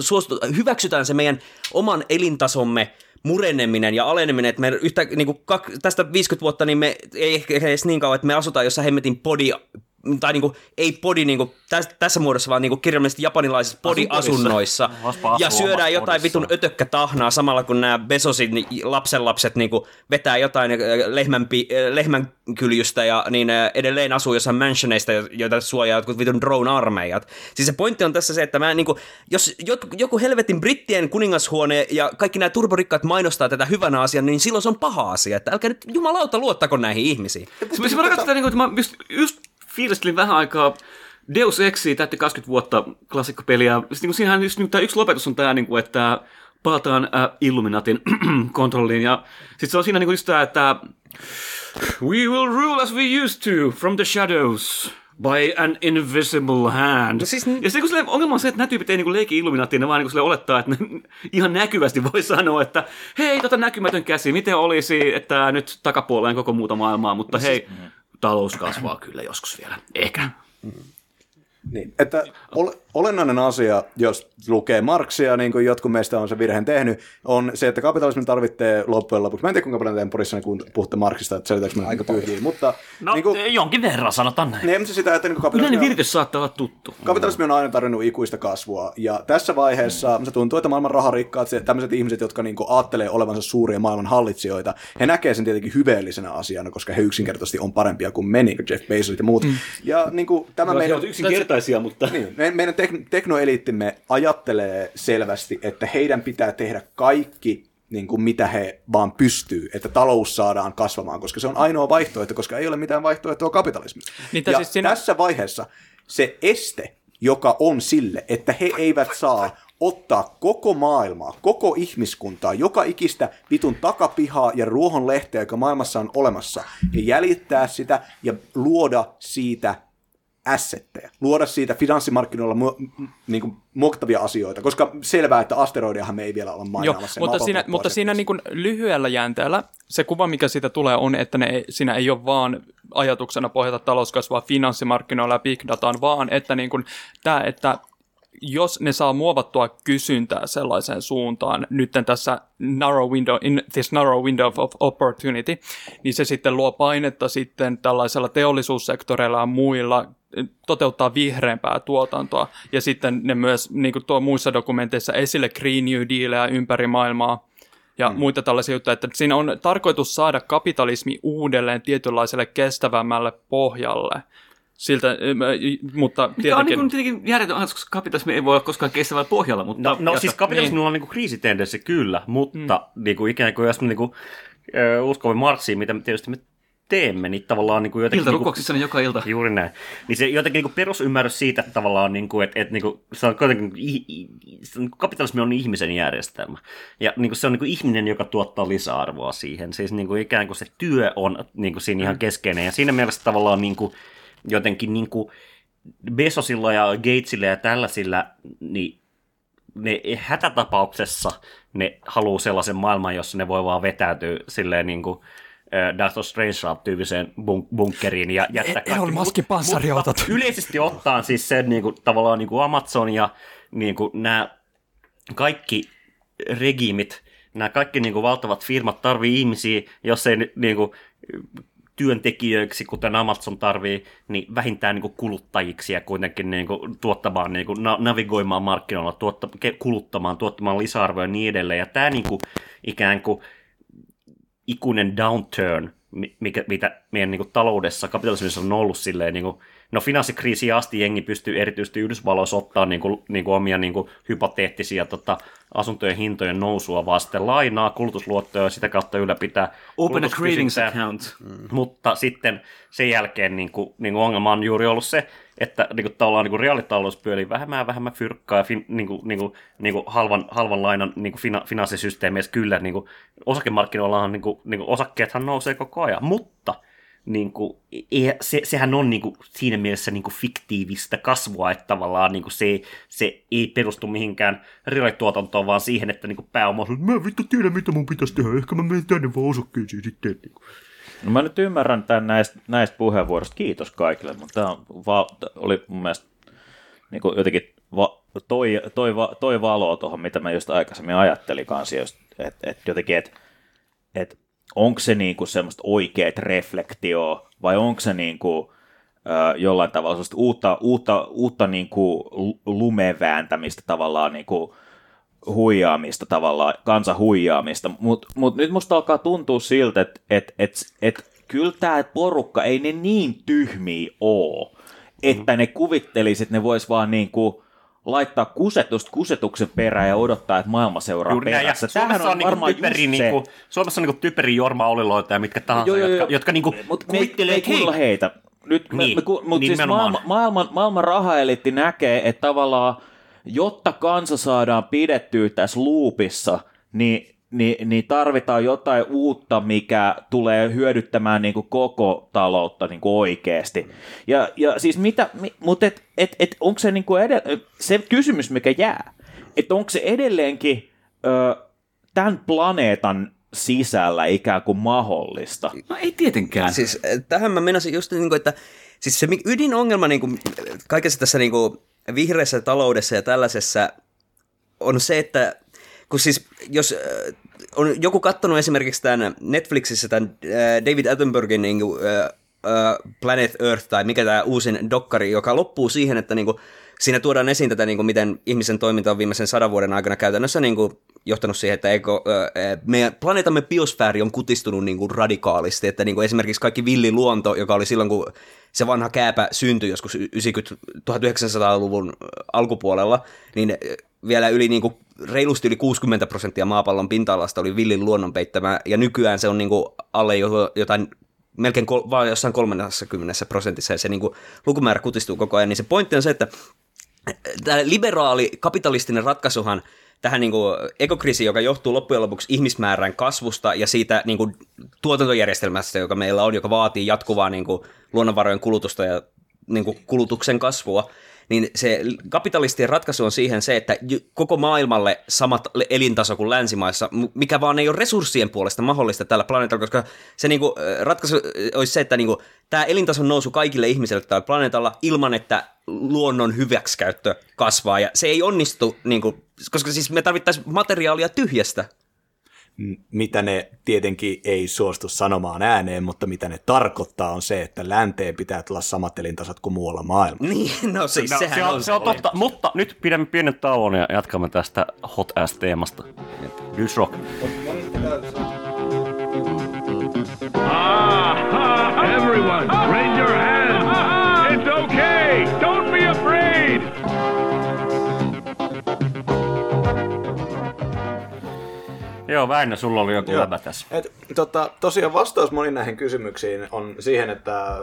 suostu, hyväksytään se meidän oman elintasomme mureneminen ja aleneminen, että me yhtä, niin kuin, tästä 50 vuotta, niin me ei ehkä edes niin kauan, että me asutaan jossain hemmetin tai niinku, ei podi niinku, täs, tässä muodossa, vaan niinku kirjallisesti japanilaisissa podiasunnoissa. Ja syödään jotain vitun ötökkätahnaa samalla kun nämä Besosin lapsenlapset niinku vetää jotain lehmänpi, lehmänkyljystä ja niin edelleen asuu jossain mansioneista, joita suojaa jotkut vitun drone-armeijat. Siis se pointti on tässä se, että mä niinku, jos joku helvetin brittien kuningashuone ja kaikki nämä turborikkaat mainostaa tätä hyvänä asiana, niin silloin se on paha asia. Että älkää nyt jumalauta luottako näihin ihmisiin. Siis mä rakastan tätä, että mä just, just fiilistelin vähän aikaa Deus Exi täytti 20 vuotta klassikkopeliä. Sitten niin siinähän just, niin, tämä yksi lopetus on tämä, niin kuin, että palataan äh, Illuminatin [clears throat] kontrolliin. Ja sitten se on siinä niin kuin just tämä, että We will rule as we used to from the shadows. by an invisible hand. No siis- ja sitten kun sille, ongelma on se, että nämä tyypit ei niinku leiki Illuminatiin, ne vaan niinku sille olettaa, että ne [laughs] ihan näkyvästi voi sanoa, että hei, tota näkymätön käsi, miten olisi, että nyt takapuoleen koko muuta maailmaa, mutta hei, talous kasvaa kyllä joskus vielä. Ehkä. Niin, että ol, olennainen asia, jos lukee Marksia, niin kuin jotkut meistä on se virheen tehnyt, on se, että kapitalismi tarvitsee loppujen lopuksi. Mä en tiedä, kuinka paljon temporissa kun puhutte Marksista, että selitääkö mä aika tyhjiä, mutta... No, niin kuin, jonkin verran sanotaan näin. niin, mutta sitä, että niin Yleinen kapitalismi, on, viritys saattaa olla tuttu. kapitalismi on aina tarjonnut ikuista kasvua, ja tässä vaiheessa se tuntuu, että maailman raharikkaat, se, tämmöiset ihmiset, jotka niin kuin ajattelee olevansa suuria maailman hallitsijoita, he näkee sen tietenkin hyveellisenä asiana, koska he yksinkertaisesti on parempia kuin me, niin kuin Jeff Bezos ja muut. Mm. Ja niin kuin, tämä He meidän... yksinkertaisia, mutta... Niin, me, meidän tek- teknoeliittimme ajattelee selvästi, että heidän pitää tehdä kaikki, niin kuin mitä he vaan pystyy, että talous saadaan kasvamaan, koska se on ainoa vaihtoehto, koska ei ole mitään vaihtoehtoa kapitalismissa. Niin, ja siis siinä- tässä vaiheessa se este, joka on sille, että he eivät saa ottaa koko maailmaa, koko ihmiskuntaa, joka ikistä vitun takapihaa ja ruohonlehteä, joka maailmassa on olemassa, ja jäljittää sitä ja luoda siitä assetteja, luoda siitä finanssimarkkinoilla mu- niin kuin muokattavia asioita, koska selvää, että asteroidiahan me ei vielä olla Joo, mainaamassa. mutta siinä, mutta siinä niin kuin lyhyellä jänteellä se kuva, mikä siitä tulee, on, että ne, siinä ei ole vaan ajatuksena pohjata talouskasvua finanssimarkkinoilla ja big dataan, vaan että niin kuin, tämä, että jos ne saa muovattua kysyntää sellaiseen suuntaan, nyt tässä narrow window, in this narrow window of opportunity, niin se sitten luo painetta sitten tällaisella teollisuussektoreilla ja muilla toteuttaa vihreämpää tuotantoa. Ja sitten ne myös, niin kuin tuo muissa dokumenteissa, esille Green New Dealia ympäri maailmaa ja mm. muita tällaisia juttuja, että siinä on tarkoitus saada kapitalismi uudelleen tietynlaiselle kestävämmälle pohjalle. Siltä, eh, mutta Mikä on tietenkin... niin kuin, tietenkin järjetön ajatus, koska kapitalismi ei voi olla koskaan kestävällä pohjalla, mutta... No, no jatka. siis kapitalismilla on niinku kriisitendenssi kyllä, mutta mm. niinku, ikään kuin jos me niinku, ö, uskomme Marksiin, mitä me tietysti me teemme, niin tavallaan niinku jotenkin... Iltarukouksissani joka ilta. Juuri näin. Niin se jotenkin niinku perusymmärrys siitä, että tavallaan niinku, että et, niinku, se on kuitenkin, i- se on- kapitalismi on ihmisen järjestelmä. Ja niinku, se on niinku ihminen, joka tuottaa lisäarvoa siihen. Siis niinku, ikään kuin se työ on niinku, siinä ihan keskeinen. Ja siinä mielessä tavallaan niinku, jotenkin niinku, Bezosilla ja Gatesilla ja tällaisilla, niin ne hätätapauksessa ne haluaa sellaisen maailman, jossa ne voi vaan vetäytyä silleen niin kuin Doctor Strange-tyyppiseen bunk- bunkkeriin ja jättää Elon kaikki. Muskin Mut- panssariautot. Yleisesti ottaen siis sen niin kuin, tavallaan niin kuin Amazon ja niin kuin nämä kaikki regiimit, nämä kaikki niin kuin valtavat firmat tarvii ihmisiä, jos ei niin kuin, työntekijöiksi, kuten Amazon tarvii, niin vähintään niin kuin kuluttajiksi ja kuitenkin niin kuin tuottamaan, niin kuin na- navigoimaan markkinoilla, tuotta- kuluttamaan, tuottamaan lisäarvoa ja niin edelleen. Ja tämä niin kuin, ikään kuin ikuinen downturn, mi- mikä, mitä meidän niin kuin, taloudessa, kapitalismissa on ollut silleen, niin kuin, no finanssikriisiin asti jengi pystyy erityisesti Yhdysvalloissa ottaa niin kuin, niin kuin omia niin kuin, hypoteettisia tota, asuntojen hintojen nousua, vaan sitten lainaa, kulutusluottoja ja sitä kautta ylläpitää Open a account. Mm. Mutta sitten sen jälkeen niin kuin, niin kuin ongelma on juuri ollut se, että niin tavallaan niin reaalitalous pyörii vähemmän vähemmän fyrkkaa ja fin, niin kuin, niin kuin, niin kuin halvan, halvan lainan niin kuin fina, finanssisysteemeissä kyllä niin kuin, osakemarkkinoillahan niin kuin, niin kuin, osakkeethan nousee koko ajan, mutta niin kuin, ei, se, sehän on niin kuin, siinä mielessä niin kuin, fiktiivistä kasvua, että tavallaan niin kuin, se, se ei perustu mihinkään reaalituotantoon, vaan siihen, että niin kuin, pääoma on, mä en vittu tiedä, mitä mun pitäisi tehdä, ehkä mä menen tänne vaan osakkeisiin sitten. Niin kuin. No mä nyt ymmärrän tämän näistä, näistä puheenvuoroista. Kiitos kaikille, mutta tämä va- oli mun mielestä niin kuin jotenkin va- toi, toi, toi valoa tuohon, mitä mä just aikaisemmin ajattelin kanssa, että et jotenkin, että et onko se niinku semmoista oikeat reflektio vai onko se niinku, ö, jollain tavalla uutta, uutta, uutta niinku lu- lumevääntämistä tavallaan niinku, huijaamista tavallaan, kansa huijaamista, mutta mut nyt musta alkaa tuntua siltä, että et, et, et, kyllä tämä porukka ei ne niin tyhmiä oo, että ne kuvittelisi, että ne vois vaan niinku laittaa kusetusta kusetuksen perään ja odottaa, että maailma seuraa Juuri näin, perässä. Tämähän Suomessa on, niinku varmaan typeri, niinku, Suomessa on niinku typeri Jorma Oliloita ja mitkä tahansa, Joo, joo, joo. jotka, jotka niinku Mut me, kuvittelee, me ei että hei, kuulla heitä. Nyt, me, Niin, me, mut niin siis nimenomaan. maailma, maailman, maailman rahaeliitti näkee, että tavallaan, jotta kansa saadaan pidettyä tässä loopissa, niin niin, niin tarvitaan jotain uutta, mikä tulee hyödyttämään niin kuin koko taloutta niin kuin oikeasti. Ja, ja siis mitä, mi, mutta et, et, et, onko se niin kuin edell- se kysymys, mikä jää, että onko se edelleenkin ö, tämän planeetan sisällä ikään kuin mahdollista? No ei tietenkään. Siis äh, tähän mä menisin just niin kuin, että siis se ydinongelma niin kuin, kaikessa tässä niin kuin, vihreässä taloudessa ja tällaisessa on se, että kun siis jos äh, on joku kattonut esimerkiksi tämän Netflixissä tämän äh, David Attenboroughin niin kuin, äh, Planet Earth tai mikä tämä uusin dokkari, joka loppuu siihen, että niin kuin, siinä tuodaan esiin tätä, niin kuin, miten ihmisen toiminta on viimeisen sadan vuoden aikana käytännössä niin kuin, johtanut siihen, että eko, äh, meidän planeetamme biosfääri on kutistunut niin kuin, radikaalisti, että niin kuin, esimerkiksi kaikki villiluonto, joka oli silloin, kun se vanha kääpä syntyi joskus 90, 1900-luvun alkupuolella, niin vielä yli niin kuin, reilusti yli 60 prosenttia maapallon pinta-alasta oli villin luonnon peittämää, ja nykyään se on niin kuin, alle jo- jotain melkein kol- vaan jossain 30 prosentissa, ja se niin kuin, lukumäärä kutistuu koko ajan, niin se pointti on se, että tämä liberaali kapitalistinen ratkaisuhan tähän niin kuin ekokriisiin, joka johtuu loppujen lopuksi ihmismäärän kasvusta ja siitä niin kuin tuotantojärjestelmästä, joka meillä on, joka vaatii jatkuvaa niin kuin luonnonvarojen kulutusta ja niin kuin kulutuksen kasvua, niin se kapitalistien ratkaisu on siihen se, että koko maailmalle samat elintaso kuin länsimaissa, mikä vaan ei ole resurssien puolesta mahdollista tällä planeetalla, koska se niinku, äh, ratkaisu olisi se, että niinku, tämä elintason nousu kaikille ihmisille tällä planeetalla ilman, että luonnon hyväksikäyttö kasvaa, ja se ei onnistu, niinku, koska siis me tarvittaisiin materiaalia tyhjästä. Mitä ne tietenkin ei suostu sanomaan ääneen, mutta mitä ne tarkoittaa on se, että länteen pitää tulla samat elintasot kuin muualla maailmassa. Niin, no siis No, sehän se on, on se on totta, mutta nyt pidämme pienen tauon ja jatkamme tästä hot ass-teemasta. Dys Rock. Ah, everyone, raise your hands. It's okay. Don't be afraid. Joo, Väinö, sulla oli joku läpä tässä. Et, tota, tosiaan vastaus moniin näihin kysymyksiin on siihen, että,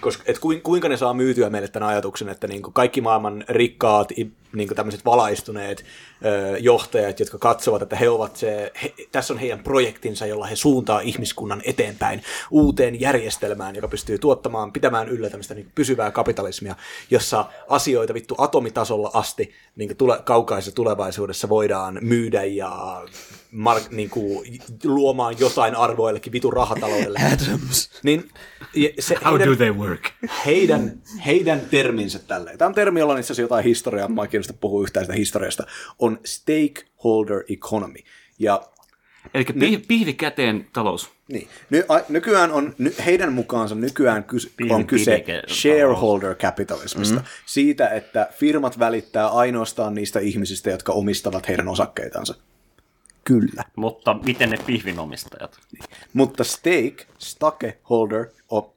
koska, et kuin- kuinka ne saa myytyä meille tämän ajatuksen, että niin kuin kaikki maailman rikkaat, niin kuin tämmöiset valaistuneet ö, johtajat, jotka katsovat, että he ovat se, he, tässä on heidän projektinsa, jolla he suuntaa ihmiskunnan eteenpäin uuteen järjestelmään, joka pystyy tuottamaan, pitämään yllä tämmöistä niin pysyvää kapitalismia, jossa asioita vittu atomitasolla asti niin kuin tule, kaukaisessa tulevaisuudessa voidaan myydä ja mark, niin kuin, luomaan jotain arvoa jollekin vitun rahataloudelle. [laughs] Adams. Niin, se How heidän, do they work? Heidän, heidän terminsä tälleen. Tämä on termi, jolla on itse asiassa jotain historiaa, mä kiinnostaa puhua yhtään sitä historiasta, on stakeholder economy. Ja Eli pihvi, pihvi käteen talous. niin. Ny, a, nykyään on, ny, heidän mukaansa nykyään kys, on kyse pideke- shareholder capitalismista. Mm. Siitä, että firmat välittää ainoastaan niistä ihmisistä, jotka omistavat heidän osakkeitansa. Kyllä. Mutta miten ne pihvinomistajat? Mutta stake, stakeholder, o,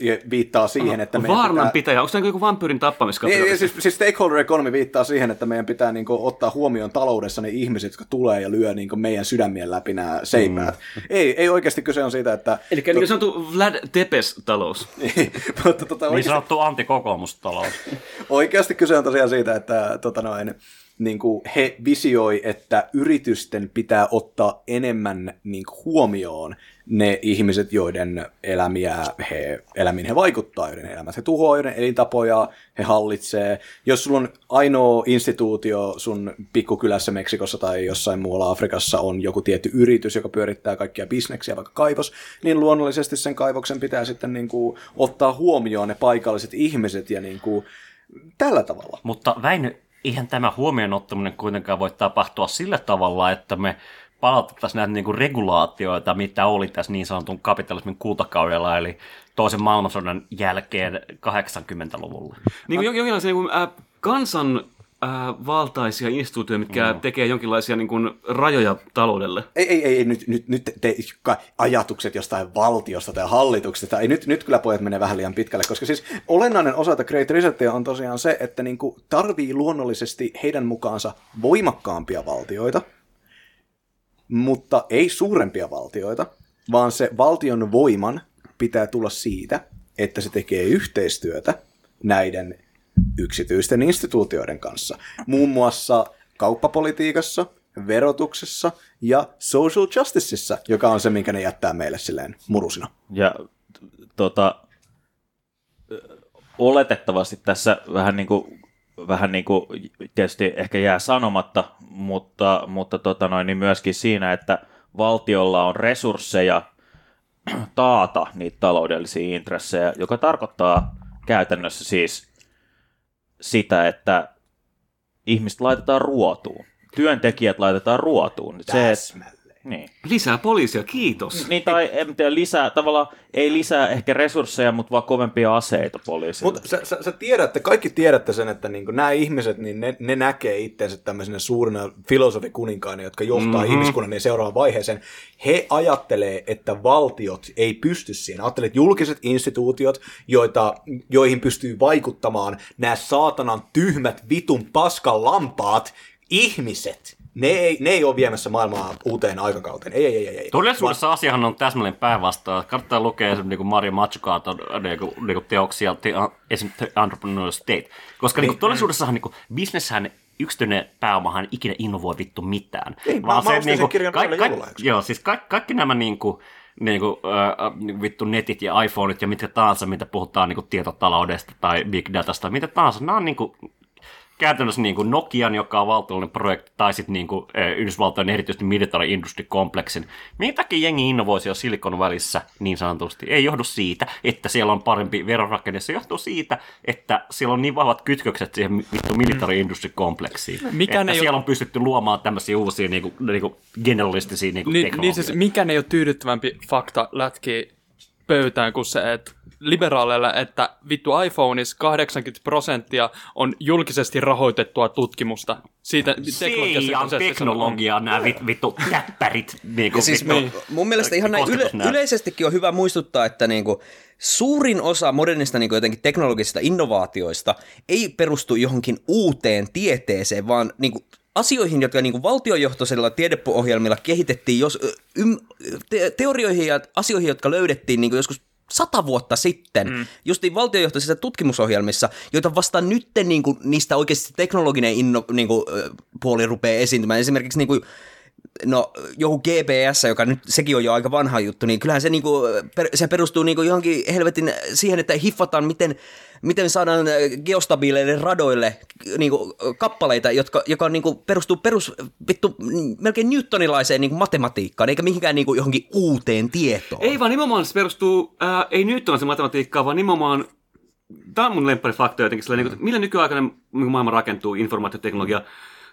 ja viittaa siihen, että meidän Vaarnan pitää... pitäjä. Onko tämä joku vampyyrin Niin, tappamiskapitalismi? siis, siis stakeholder economy viittaa siihen, että meidän pitää niin kuin, ottaa huomioon taloudessa ne ihmiset, jotka tulee ja lyö niin kuin, meidän sydämien läpi nämä seipäät. Mm. Ei, ei oikeasti kyse on siitä, että... Eli niin kuin sanottu Vlad Tepes-talous. [laughs] mutta tota, Niin oikeasti, sanottu antikokoomustalous. [laughs] oikeasti kyse on tosiaan siitä, että tota noin, niin kuin he visioi, että yritysten pitää ottaa enemmän niin kuin huomioon ne ihmiset, joiden elämiä he, elämiin he vaikuttaa, joiden elämät he tuhoaa, joiden elintapoja he hallitsee. Jos sulla on ainoa instituutio sun pikkukylässä Meksikossa tai jossain muualla Afrikassa on joku tietty yritys, joka pyörittää kaikkia bisneksiä, vaikka kaivos, niin luonnollisesti sen kaivoksen pitää sitten niin kuin ottaa huomioon ne paikalliset ihmiset ja niin kuin tällä tavalla. Mutta Väinö, eihän tämä huomioon ottaminen kuitenkaan voi tapahtua sillä tavalla, että me palautettaisiin näitä niinku regulaatioita, mitä oli tässä niin sanotun kapitalismin kultakaudella, eli toisen maailmansodan jälkeen 80-luvulla. Niin kuin jonkinlaisia niin kuin, äh, kansan äh, valtaisia instituutioita, mitkä mm. tekee jonkinlaisia niin kuin, rajoja taloudelle. Ei, ei, ei, nyt, nyt, nyt te, ajatukset jostain valtiosta tai hallituksesta, ei, nyt, nyt kyllä pojat menee vähän liian pitkälle, koska siis olennainen osa tätä Great Resetia on tosiaan se, että niinku tarvii luonnollisesti heidän mukaansa voimakkaampia valtioita, mutta ei suurempia valtioita, vaan se valtion voiman pitää tulla siitä, että se tekee yhteistyötä näiden yksityisten instituutioiden kanssa. Muun muassa kauppapolitiikassa, verotuksessa ja social justiceissa, joka on se, minkä ne jättää meille silleen murusina. Ja tota, oletettavasti tässä vähän niin kuin, vähän niin kuin tietysti ehkä jää sanomatta, mutta, mutta tota noin, niin myöskin siinä, että valtiolla on resursseja taata niitä taloudellisia intressejä, joka tarkoittaa käytännössä siis sitä, että ihmiset laitetaan ruotuun. Työntekijät laitetaan ruotuun. Se, että, niin. Lisää poliisia, kiitos. Niin, tai en tiedä, lisää, tavallaan ei lisää ehkä resursseja, mutta vaan kovempia aseita poliisille. Mutta sä, sä, sä tiedätte, kaikki tiedätte sen, että niinku nämä ihmiset, niin ne, ne näkee itsensä tämmöisenä suurina filosofikuninkaina, jotka johtaa Mhm. mm-hmm. ihmiskunnan niin seuraavaan vaiheeseen. He ajattelee, että valtiot ei pysty siihen. Ajattelee, että julkiset instituutiot, joita, joihin pystyy vaikuttamaan nämä saatanan tyhmät vitun paskan lampaat, ihmiset, ne ei, ne ei ole viemässä maailmaa uuteen aikakauteen. Ei, ei, ei, ei. Todellisuudessa asiahan on täsmälleen päinvastaan. Kannattaa lukea esimerkiksi niin Mario Mazzucaton niin kuin, niin kuin teoksia, te, esimerkiksi The Entrepreneur State. Koska niin, Niin. niin, todellisuudessahan niin kuin, bisneshän yksityinen pääomahan ikinä innovoi vittu mitään. Ei, mä- mä sen kirjan kaik, Noelle kaik, joululahjaksi. Joo, siis kaikki, kaikki nämä niin kuin, niin kuin, äh, vittu netit ja iPhoneit ja mitä tahansa, mitä puhutaan niin kuin tietotaloudesta tai big datasta, mitä tahansa, nämä on niin kuin, käytännössä niin kuin Nokian, joka on valtiollinen projekti, tai sitten niin kuin, Yhdysvaltojen erityisesti military industry complexin. Minkä takia jengi innovoisi jo Silicon välissä niin sanotusti? Ei johdu siitä, että siellä on parempi verorakenne, se johtuu siitä, että siellä on niin vahvat kytkökset siihen vittu military industry complexiin. Mikään että ei siellä ole- on pystytty luomaan tämmöisiä uusia niin kuin, niin kuin generalistisia niin kuin Niin, niin teknologioita. siis mikään ei ole tyydyttävämpi fakta lätki pöytään kuin se, että liberaaleilla, että vittu iPhoneissa 80 prosenttia on julkisesti rahoitettua tutkimusta siitä teknologiasta. On. teknologiaa, nämä vit, vittu täppärit. Niin kuin, siis vittu, mun mielestä ihan näin yle- yleisestikin on hyvä muistuttaa, että niinku suurin osa modernista niinku jotenkin teknologisista innovaatioista ei perustu johonkin uuteen tieteeseen, vaan niinku asioihin, jotka niinku valtiojohtoisilla tiedeohjelmilla kehitettiin, jos, ym, te, teorioihin ja asioihin, jotka löydettiin niinku joskus sata vuotta sitten, mm. justiin valtiojohtoisissa tutkimusohjelmissa, joita vasta nyt niin kuin, niistä oikeasti teknologinen inno, niin kuin, puoli rupeaa esiintymään. Esimerkiksi niin kuin, no joku GPS, joka nyt sekin on jo aika vanha juttu, niin kyllähän se, niinku, per, se perustuu niinku johonkin helvetin siihen, että hiffataan, miten, miten saadaan äh, geostabiileille radoille niinku, kappaleita, jotka, joka niinku, perustuu perus, vittu, mm, melkein newtonilaiseen niinku, matematiikkaan, eikä mihinkään niinku, johonkin uuteen tietoon. Ei vaan nimenomaan se perustuu, ää, ei nyt on se matematiikkaa, vaan nimenomaan, tämä on mun lemppari fakta jotenkin, sillä, niin kuin, millä nykyaikainen maailma rakentuu, informaatioteknologia,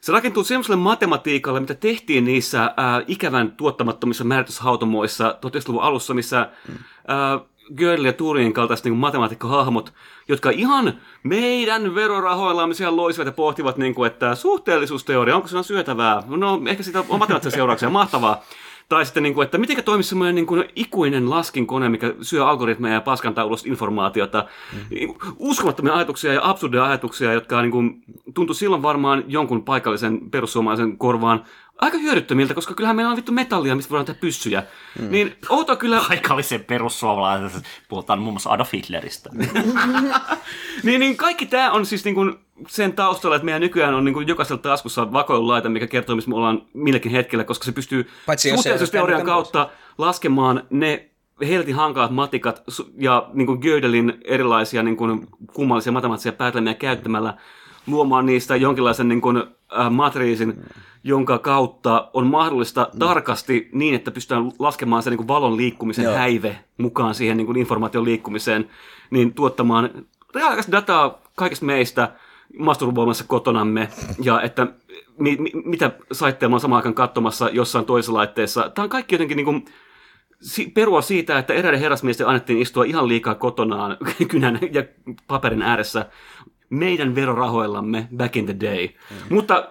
se rakentuu semmoiselle matematiikalle, mitä tehtiin niissä ää, ikävän tuottamattomissa määrityshautomoissa 1900-luvun alussa, missä ää, Gödel ja Turingin kaltaiset niin matemaatikkohahmot, jotka ihan meidän verorahoillamme siellä loisivat ja pohtivat, niin kuin, että suhteellisuusteoria, onko se syötävää? No ehkä siitä on matemaattisia seurauksia, mahtavaa. Tai sitten, niin kuin, että miten toimisi semmoinen niin kuin ikuinen laskinkone, mikä syö algoritmeja ja paskantaa ulos informaatiota. Mm. Uskomattomia ajatuksia ja absurdeja ajatuksia, jotka niin kuin, tuntui silloin varmaan jonkun paikallisen perussuomalaisen korvaan aika hyödyttömiltä, koska kyllähän meillä on vittu metallia, mistä voidaan tehdä pyssyjä. Mm. Niin outo kyllä... Paikallisen perussuomalaisen, puhutaan muun muassa Adolf Hitleristä. [laughs] niin, niin kaikki tämä on siis niin kuin sen taustalla, että meidän nykyään on niin kuin jokaisella taskussa vakoilulaite, mikä kertoo, missä me ollaan milläkin hetkellä, koska se pystyy suhteellisuusteorian kautta laskemaan ne helti hankalat matikat ja niin kuin Gödelin erilaisia niin kuin kummallisia matemaattisia päätelmiä käyttämällä luomaan niistä jonkinlaisen niin kuin, äh, matriisin, jonka kautta on mahdollista tarkasti niin, että pystytään laskemaan se niin kuin valon liikkumisen Joo. häive mukaan siihen niin kuin informaation liikkumiseen, niin tuottamaan reaalikas dataa kaikista meistä masturboimassa kotonamme, ja että mi, mi, mitä saitteella on samaan aikaan katsomassa jossain toisessa laitteessa. Tämä on kaikki jotenkin niin kuin, si- perua siitä, että eräiden herrasmiesten annettiin istua ihan liikaa kotonaan [laughs] kynän ja paperin ääressä meidän verorahoillamme back in the day. Mm. Mutta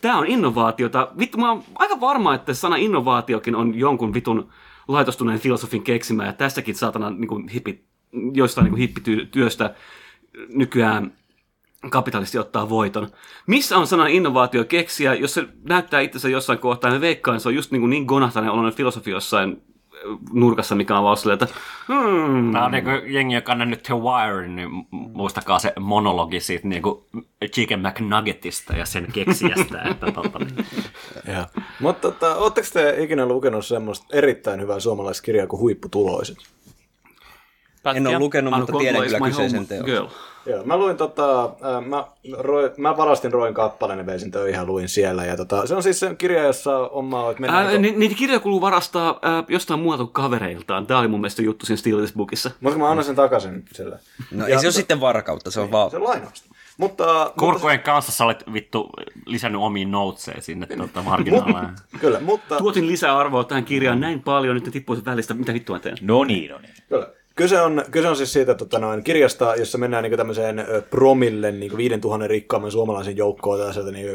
tämä on innovaatiota. Vittu, mä oon aika varma, että sana innovaatiokin on jonkun vitun laitostuneen filosofin keksimä, ja tässäkin saatana niin kuin hippi, joistain niin kuin hippityöstä nykyään kapitalisti ottaa voiton. Missä on sanan innovaatio keksiä, jos se näyttää itsensä jossain kohtaa, ja veikkaan, se on just niin, kuin niin gonahtainen oloinen filosofi jossain nurkassa, mikä on vaan silleen, että hmm. Tämä on niin kuin jengi, joka on nähnyt The Wire, niin muistakaa se monologi siitä niin kuin Chicken McNuggetista ja sen keksijästä. [laughs] että, tota, niin. Joo. Mutta tota, ootteko te ikinä lukenut semmoista erittäin hyvää suomalaista kirjaa kuin Huipputuloiset? En ole lukenut, mutta tiedän kyllä kyseisen girl. Joo, mä luin tota, äh, mä, roi, mä varastin Roin kappaleen ja vein sen töihin ja luin siellä. Ja tota, se on siis se kirja, jossa on maa, että mennään... Ää, ni, niitä kirjoja kuuluu varastaa ää, jostain muualta kuin kavereiltaan. Tämä oli mun mielestä juttu siinä Steal This Bookissa. Mutta mä annan sen takaisin sille. No Ja ei se ole sitten varkautta, se on vaan... Se on lainausta. Mutta, Korkojen kanssa sä olet vittu lisännyt omiin noteseen sinne tota, marginaaleja. [laughs] Kyllä, mutta... Tuotin lisää arvoa tähän kirjaan näin paljon, nyt ne tippuu sen välistä. Mitä vittua teen? No niin, no niin. Kyllä. Kyse on, kyse on siis siitä tota noin, kirjasta, jossa mennään niin tämmöiseen promille niin 5000 rikkaamman suomalaisen joukkoon tai sieltä niin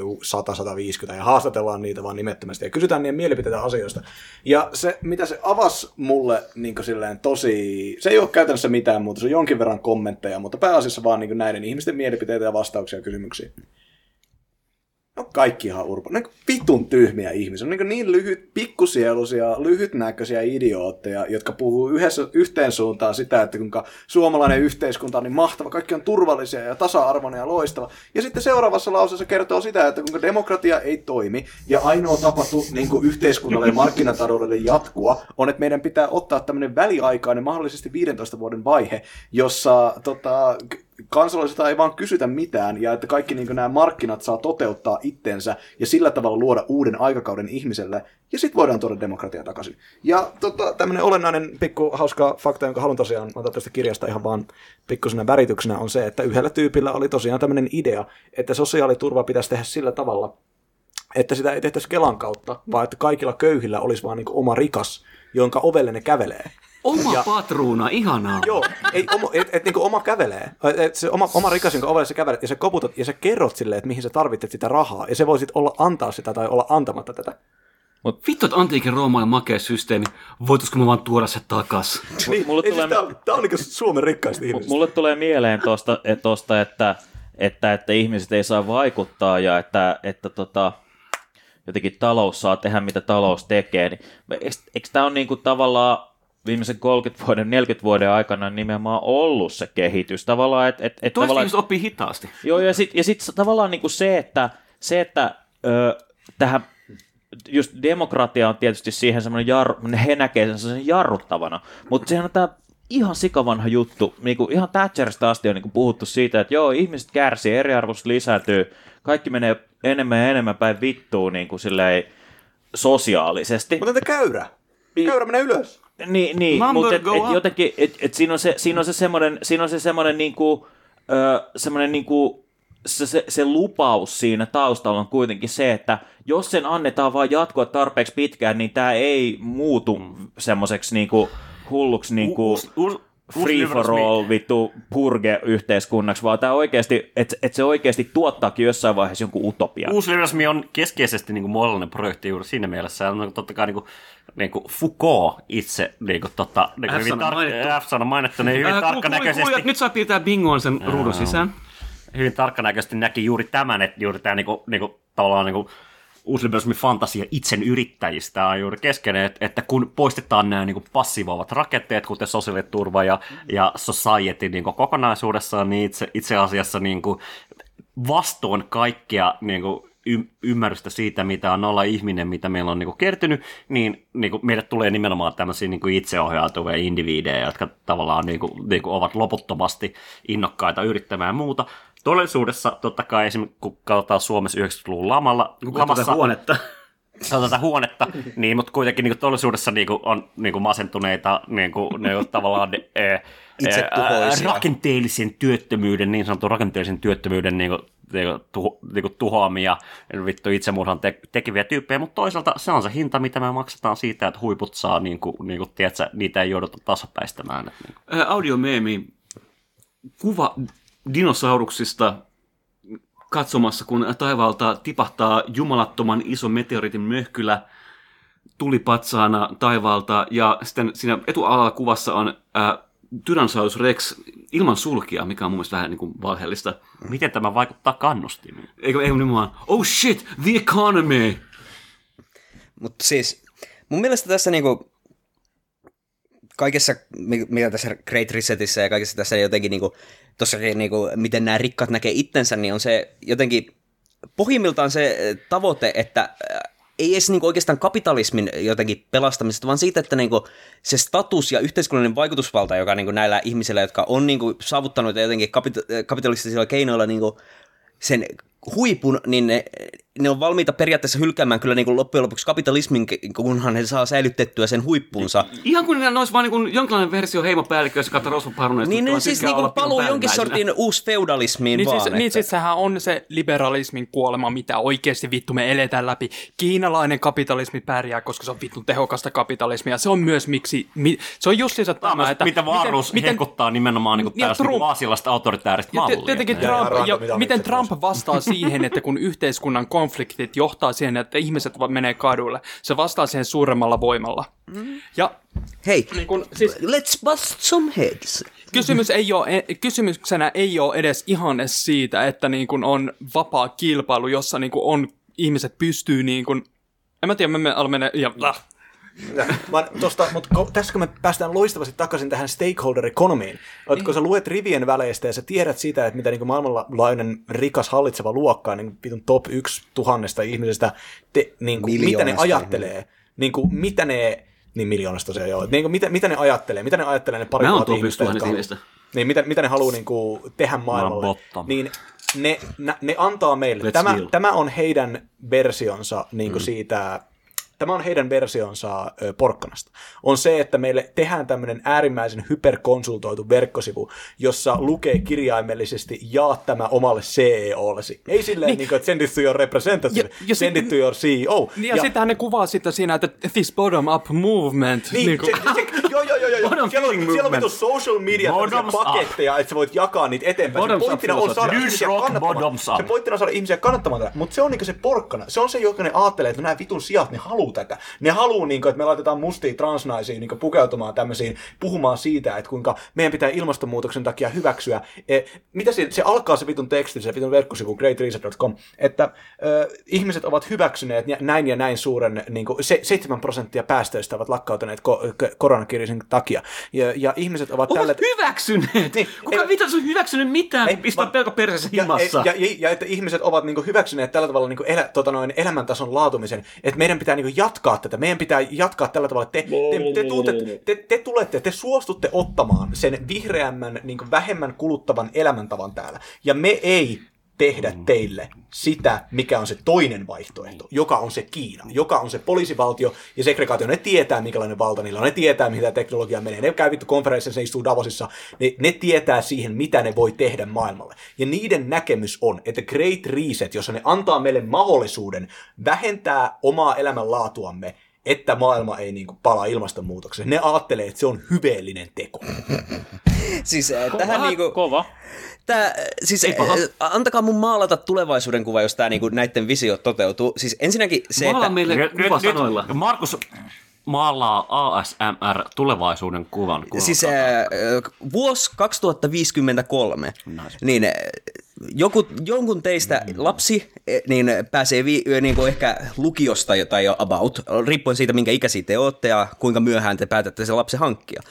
100-150 ja haastatellaan niitä vaan nimettömästi ja kysytään niiden mielipiteitä asioista. Ja se, mitä se avasi mulle niin silleen tosi, se ei ole käytännössä mitään muuta, se on jonkin verran kommentteja, mutta pääasiassa vaan niin näiden ihmisten mielipiteitä ja vastauksia kysymyksiin. No kaikki ihan urpo. Ne vitun tyhmiä ihmisiä. Ne on niin, niin lyhyt, pikkusieluisia, lyhytnäköisiä idiootteja, jotka puhuu yhdessä, yhteen suuntaan sitä, että kuinka suomalainen yhteiskunta on niin mahtava, kaikki on turvallisia ja tasa-arvoinen ja loistava. Ja sitten seuraavassa lauseessa kertoo sitä, että kuinka demokratia ei toimi ja ainoa tapa niin yhteiskunnalle ja markkinataloudelle jatkua on, että meidän pitää ottaa tämmöinen väliaikainen, mahdollisesti 15 vuoden vaihe, jossa tota, kansalaisilta ei vaan kysytä mitään ja että kaikki niin nämä markkinat saa toteuttaa itsensä ja sillä tavalla luoda uuden aikakauden ihmiselle ja sitten voidaan tuoda demokratia takaisin. Ja tota, tämmöinen olennainen pikku hauska fakta, jonka haluan tosiaan ottaa tästä kirjasta ihan vaan pikkusena värityksenä on se, että yhdellä tyypillä oli tosiaan tämmöinen idea, että sosiaaliturva pitäisi tehdä sillä tavalla, että sitä ei tehtäisi Kelan kautta, vaan että kaikilla köyhillä olisi vaan niin oma rikas, jonka ovelle ne kävelee. Oma Ja- patruuna, ihanaa. Joo, ei, oma, et, et, niinku oma kävelee. Et se oma, oma rikas, jonka ovelle sä kävelet, ja sä koputat, ja sä kerrot silleen, että mihin sä tarvitset sitä rahaa, ja se voisit olla antaa sitä tai olla antamatta tätä. Vittu, että antiikin Rooman makea systeemi. Voitaisko me vaan tuoda se takas? [laughs] Niin, mulle tulee- siis tää, on- tää on niinku Suomen rikkaista ihmisistä. Mulle tulee mieleen tosta, et, tosta että, että, että ihmiset ei saa vaikuttaa ja että, että tota, jotenkin talous saa tehdä, mitä talous tekee. Niin, eikö, eikö tämä ole niinku tavallaan viimeisen 30 vuoden, 40 vuoden aikana nimenomaan ollut se kehitys? Tavallaan, että... Et, et, Toiset tavallaan, ihmiset oppii hitaasti. Joo, ja sitten ja sit tavallaan niinku se, että, se, että ö, tähän just demokratia on tietysti siihen semmoinen jarru, he näkee sen jarruttavana, mutta sehän on tämä ihan sikavanha juttu, niin kuin ihan Thatcherista asti on niin kuin puhuttu siitä, että joo, ihmiset kärsii, eriarvoisuus lisääntyy, kaikki menee enemmän ja enemmän päin vittuun niin kuin silleen sosiaalisesti. Mutta entä käyrä? Käyrä menee ylös. Niin, niin mutta et, et jotenkin, et, et siinä on se, siinä on se semmoinen, siinä on se semmoinen niinku, ö, semmoinen niinku, se, se, se, lupaus siinä taustalla on kuitenkin se, että jos sen annetaan vaan jatkua tarpeeksi pitkään, niin tämä ei muutu semmoiseksi niinku hulluksi niinku uusi- free for all vittu purge-yhteiskunnaksi, vaan tämä oikeasti, että et se oikeasti tuottaakin jossain vaiheessa jonkun utopian. Uusliberalismi on keskeisesti niin kuin moraalinen projekti juuri siinä mielessä. On totta kai niin kuin, niin kuin Foucault itse niin kuin, tota, niin kuin hyvin F-sana mainittu. tar- F-sana mainittu, niin hyvin kuul- tarkkanäköisesti, kuulijat, Nyt saa piirtää bingoon sen ruudun sisään. hyvin tarkkanäköisesti näki juuri tämän, että juuri tämä niin kuin, niin kuin, tavallaan niin kuin, uusliberalismin fantasia itsen yrittäjistä on juuri keskeinen, että, että kun poistetaan nämä niin passivoivat rakenteet, kuten sosiaaliturva ja, ja society niin kuin kokonaisuudessaan, niin itse, itse asiassa niin kuin vastoin kaikkea niin kuin y- ymmärrystä siitä, mitä on olla ihminen, mitä meillä on niin kuin kertynyt, niin, niin kuin meille tulee nimenomaan tämmöisiä niin kuin itseohjautuvia indiviidejä, jotka tavallaan niin kuin, niin kuin ovat loputtomasti innokkaita yrittämään muuta. Todellisuudessa totta kai esimerkiksi kun katsotaan Suomessa 90-luvun lamalla, Kun katsoo tätä huonetta. tätä huonetta, niin, mutta kuitenkin niin kuin todellisuudessa niin kuin, on niin kuin masentuneita niin kuin, ne on tavallaan [laughs] eh, Itsetuhoisia. eh, rakenteellisen työttömyyden, niin sanotun rakenteellisen työttömyyden niin kuin, niin kuin, tuho, niin kuin tuhoamia, vittu itsemurhan te, tekeviä tyyppejä, mutta toisaalta se on se hinta, mitä me maksetaan siitä, että huiput saa, niin kuin, niin kuin, tiedätkö, niitä ei jouduta tasapäistämään. Että, niin kuin. Ää, Audiomeemi. Kuva dinosauruksista katsomassa, kun taivaalta tipahtaa jumalattoman iso meteoriitin möhkylä tulipatsaana taivaalta, ja sitten siinä etualalla kuvassa on ää, Tyrannosaurus Rex ilman sulkia, mikä on mun mielestä vähän niin kuin valheellista. Miten tämä vaikuttaa kannustimiin? Eikö, eikö nimenomaan, oh shit, the economy! Mutta siis mun mielestä tässä niinku kaikessa, mi- mitä tässä Great Resetissä ja kaikessa tässä jotenkin niinku, tossakin niinku, miten nämä rikkaat näkee itsensä, niin on se jotenkin pohjimmiltaan se eh, tavoite, että äh, ei edes niinku oikeastaan kapitalismin jotenkin pelastamisesta, vaan siitä, että niinku se status ja yhteiskunnallinen vaikutusvalta, joka niinku näillä ihmisillä, jotka on niinku saavuttanut jotenkin kapita- kapitalistisilla keinoilla niinku sen huipun, niin ne, ne on valmiita periaatteessa hylkäämään kyllä niin kuin loppujen lopuksi kapitalismin, kunhan ne saa säilytettyä sen huippunsa. Ihan kuin ne olisi vaan niin jonkinlainen versio heimopäällikkö, jos katsoo rosvoparuneista. Niin ne siis niin kuin paluu jonkin sortin uusi feudalismiin Niin vaan. siis, niin siis sehän on se liberalismin kuolema, mitä oikeasti vittu me eletään läpi. Kiinalainen kapitalismi pärjää, koska se on vittu tehokasta kapitalismia. Se on myös miksi, mi, se on justiinsa tämä, että... mitä Varus miten, hekottaa nimenomaan niin Ja tällaista Trump- niin autoritääristä ja mallia. te- tietenkin Ja- Trump, random, ja mitä miten Trump vastaa [laughs] siihen, että kun yhteiskunnan konfliktit johtaa siihen, että ihmiset menee kaduille, se vastaa siihen suuremmalla voimalla. Ja Hei, niin kun, siis, let's bust some heads. kysymys ei ole, kysymyksenä ei ole edes ihan edes siitä, että niin kun on vapaa kilpailu, jossa niin kun on, ihmiset pystyy niin kun, en mä tiedä, mä menen, mennä, ja, Vaan tosta, mutta tässä kun me päästään loistavasti takaisin tähän stakeholder economyin, että kun sä luet rivien väleistä ja sä tiedät sitä, että mitä niin maailmanlaajuinen rikas hallitseva luokka, niin vitun top yksi tuhannesta ihmisestä, te, niin kuin, mitä ne ajattelee, niin kuin, mitä ne, niin miljoonasta se joo, niin kuin, mitä, mitä ne ajattelee, mitä ne ajattelee ne pari top ihmistä, jotka, tuhannesta niin, mitä, mitä ne haluaa niin kuin, tehdä maailmalle, niin ne, ne, ne antaa meille, Let's tämä, deal. tämä on heidän versionsa niin kuin mm. siitä, tämä on heidän versionsa porkkanasta. On se, että meille tehdään tämmöinen äärimmäisen hyperkonsultoitu verkkosivu, jossa lukee kirjaimellisesti jaa tämä omalle CEOllesi. Ei silleen, niin. niin kuin, että send it to your representative, Ja- ja send it to your CEO. ja, ja sittenhän ne kuvaa sitä siinä, että this bottom-up movement. Niin, niin se, se, joo, joo, joo. Bottom Siellä on, siellä on vitu social media paketteja, että sä voit jakaa niitä eteenpäin. Bottoms se pointtina on saada ihmisiä kannattamaan. Se pointtina on saada ihmisiä kannattamaan tätä, mutta se on niinku se porkkana. Se on se, joka ne ajattelee, että no nämä vitun sijat, ne haluu tätä. Ne haluu, niinku, että me laitetaan mustia transnaisiin niinku, pukeutumaan tämmöisiin, puhumaan siitä, että kuinka meidän pitää ilmastonmuutoksen takia hyväksyä. E, mitä se, se alkaa se vitun teksti, se vitun verkkosivu greatreset.com, että ö, ihmiset ovat hyväksyneet nä- näin ja näin suuren, niinku, se, 7 prosenttia päästöistä ovat lakkautuneet ko- koronakriisin takia. Ja, ja ihmiset ovat Ovat tällä... hyväksyneet! Niin, Kuka ei- vittu on hyväksynyt mitään? Ei, Pistää pelko perseessä ja, himassa. ja, ja, ja, että ihmiset ovat niinku hyväksyneet tällä tavalla niinku elä, tota noin, elämäntason laatumisen, että meidän pitää niinku jatkaa tätä, meidän pitää jatkaa tällä tavalla, että te, te, te, tuutte, te, te tulette, te suostutte ottamaan sen vihreämmän, niinku vähemmän kuluttavan elämäntavan täällä, ja me ei tehdä teille sitä, mikä on se toinen vaihtoehto, joka on se Kiina, joka on se poliisivaltio ja segregaatio. Ne tietää, minkälainen valta niillä on, ne tietää, tämä teknologia menee. Ne käy vittu konferenssissa, ne istuu Davosissa, ne, ne tietää siihen, mitä ne voi tehdä maailmalle. Ja niiden näkemys on, että Great Reset, jossa ne antaa meille mahdollisuuden vähentää omaa elämänlaatuamme, että maailma ei niin kuin palaa ilmastonmuutokseen. Ne ajattelee, että se on hyveellinen teko. [laughs] Siis äh, tähän niinku... Kova. Tää, siis, äh, antakaa mun maalata tulevaisuuden kuva, jos tämä niinku, näiden visio toteutuu. Siis ensinnäkin se, Maalaa että... meille Nyt, kuva nyt, sanoilla. nyt Markus maalaa ASMR tulevaisuuden kuvan. kuvan Siis takana. äh, vuosi 2053, niin äh, joku, jonkun teistä lapsi äh, niin pääsee vi, äh, niin kuin ehkä lukiosta tai jo about, riippuen siitä, minkä ikäisiä te olette ja kuinka myöhään te päätätte sen lapsen hankkia.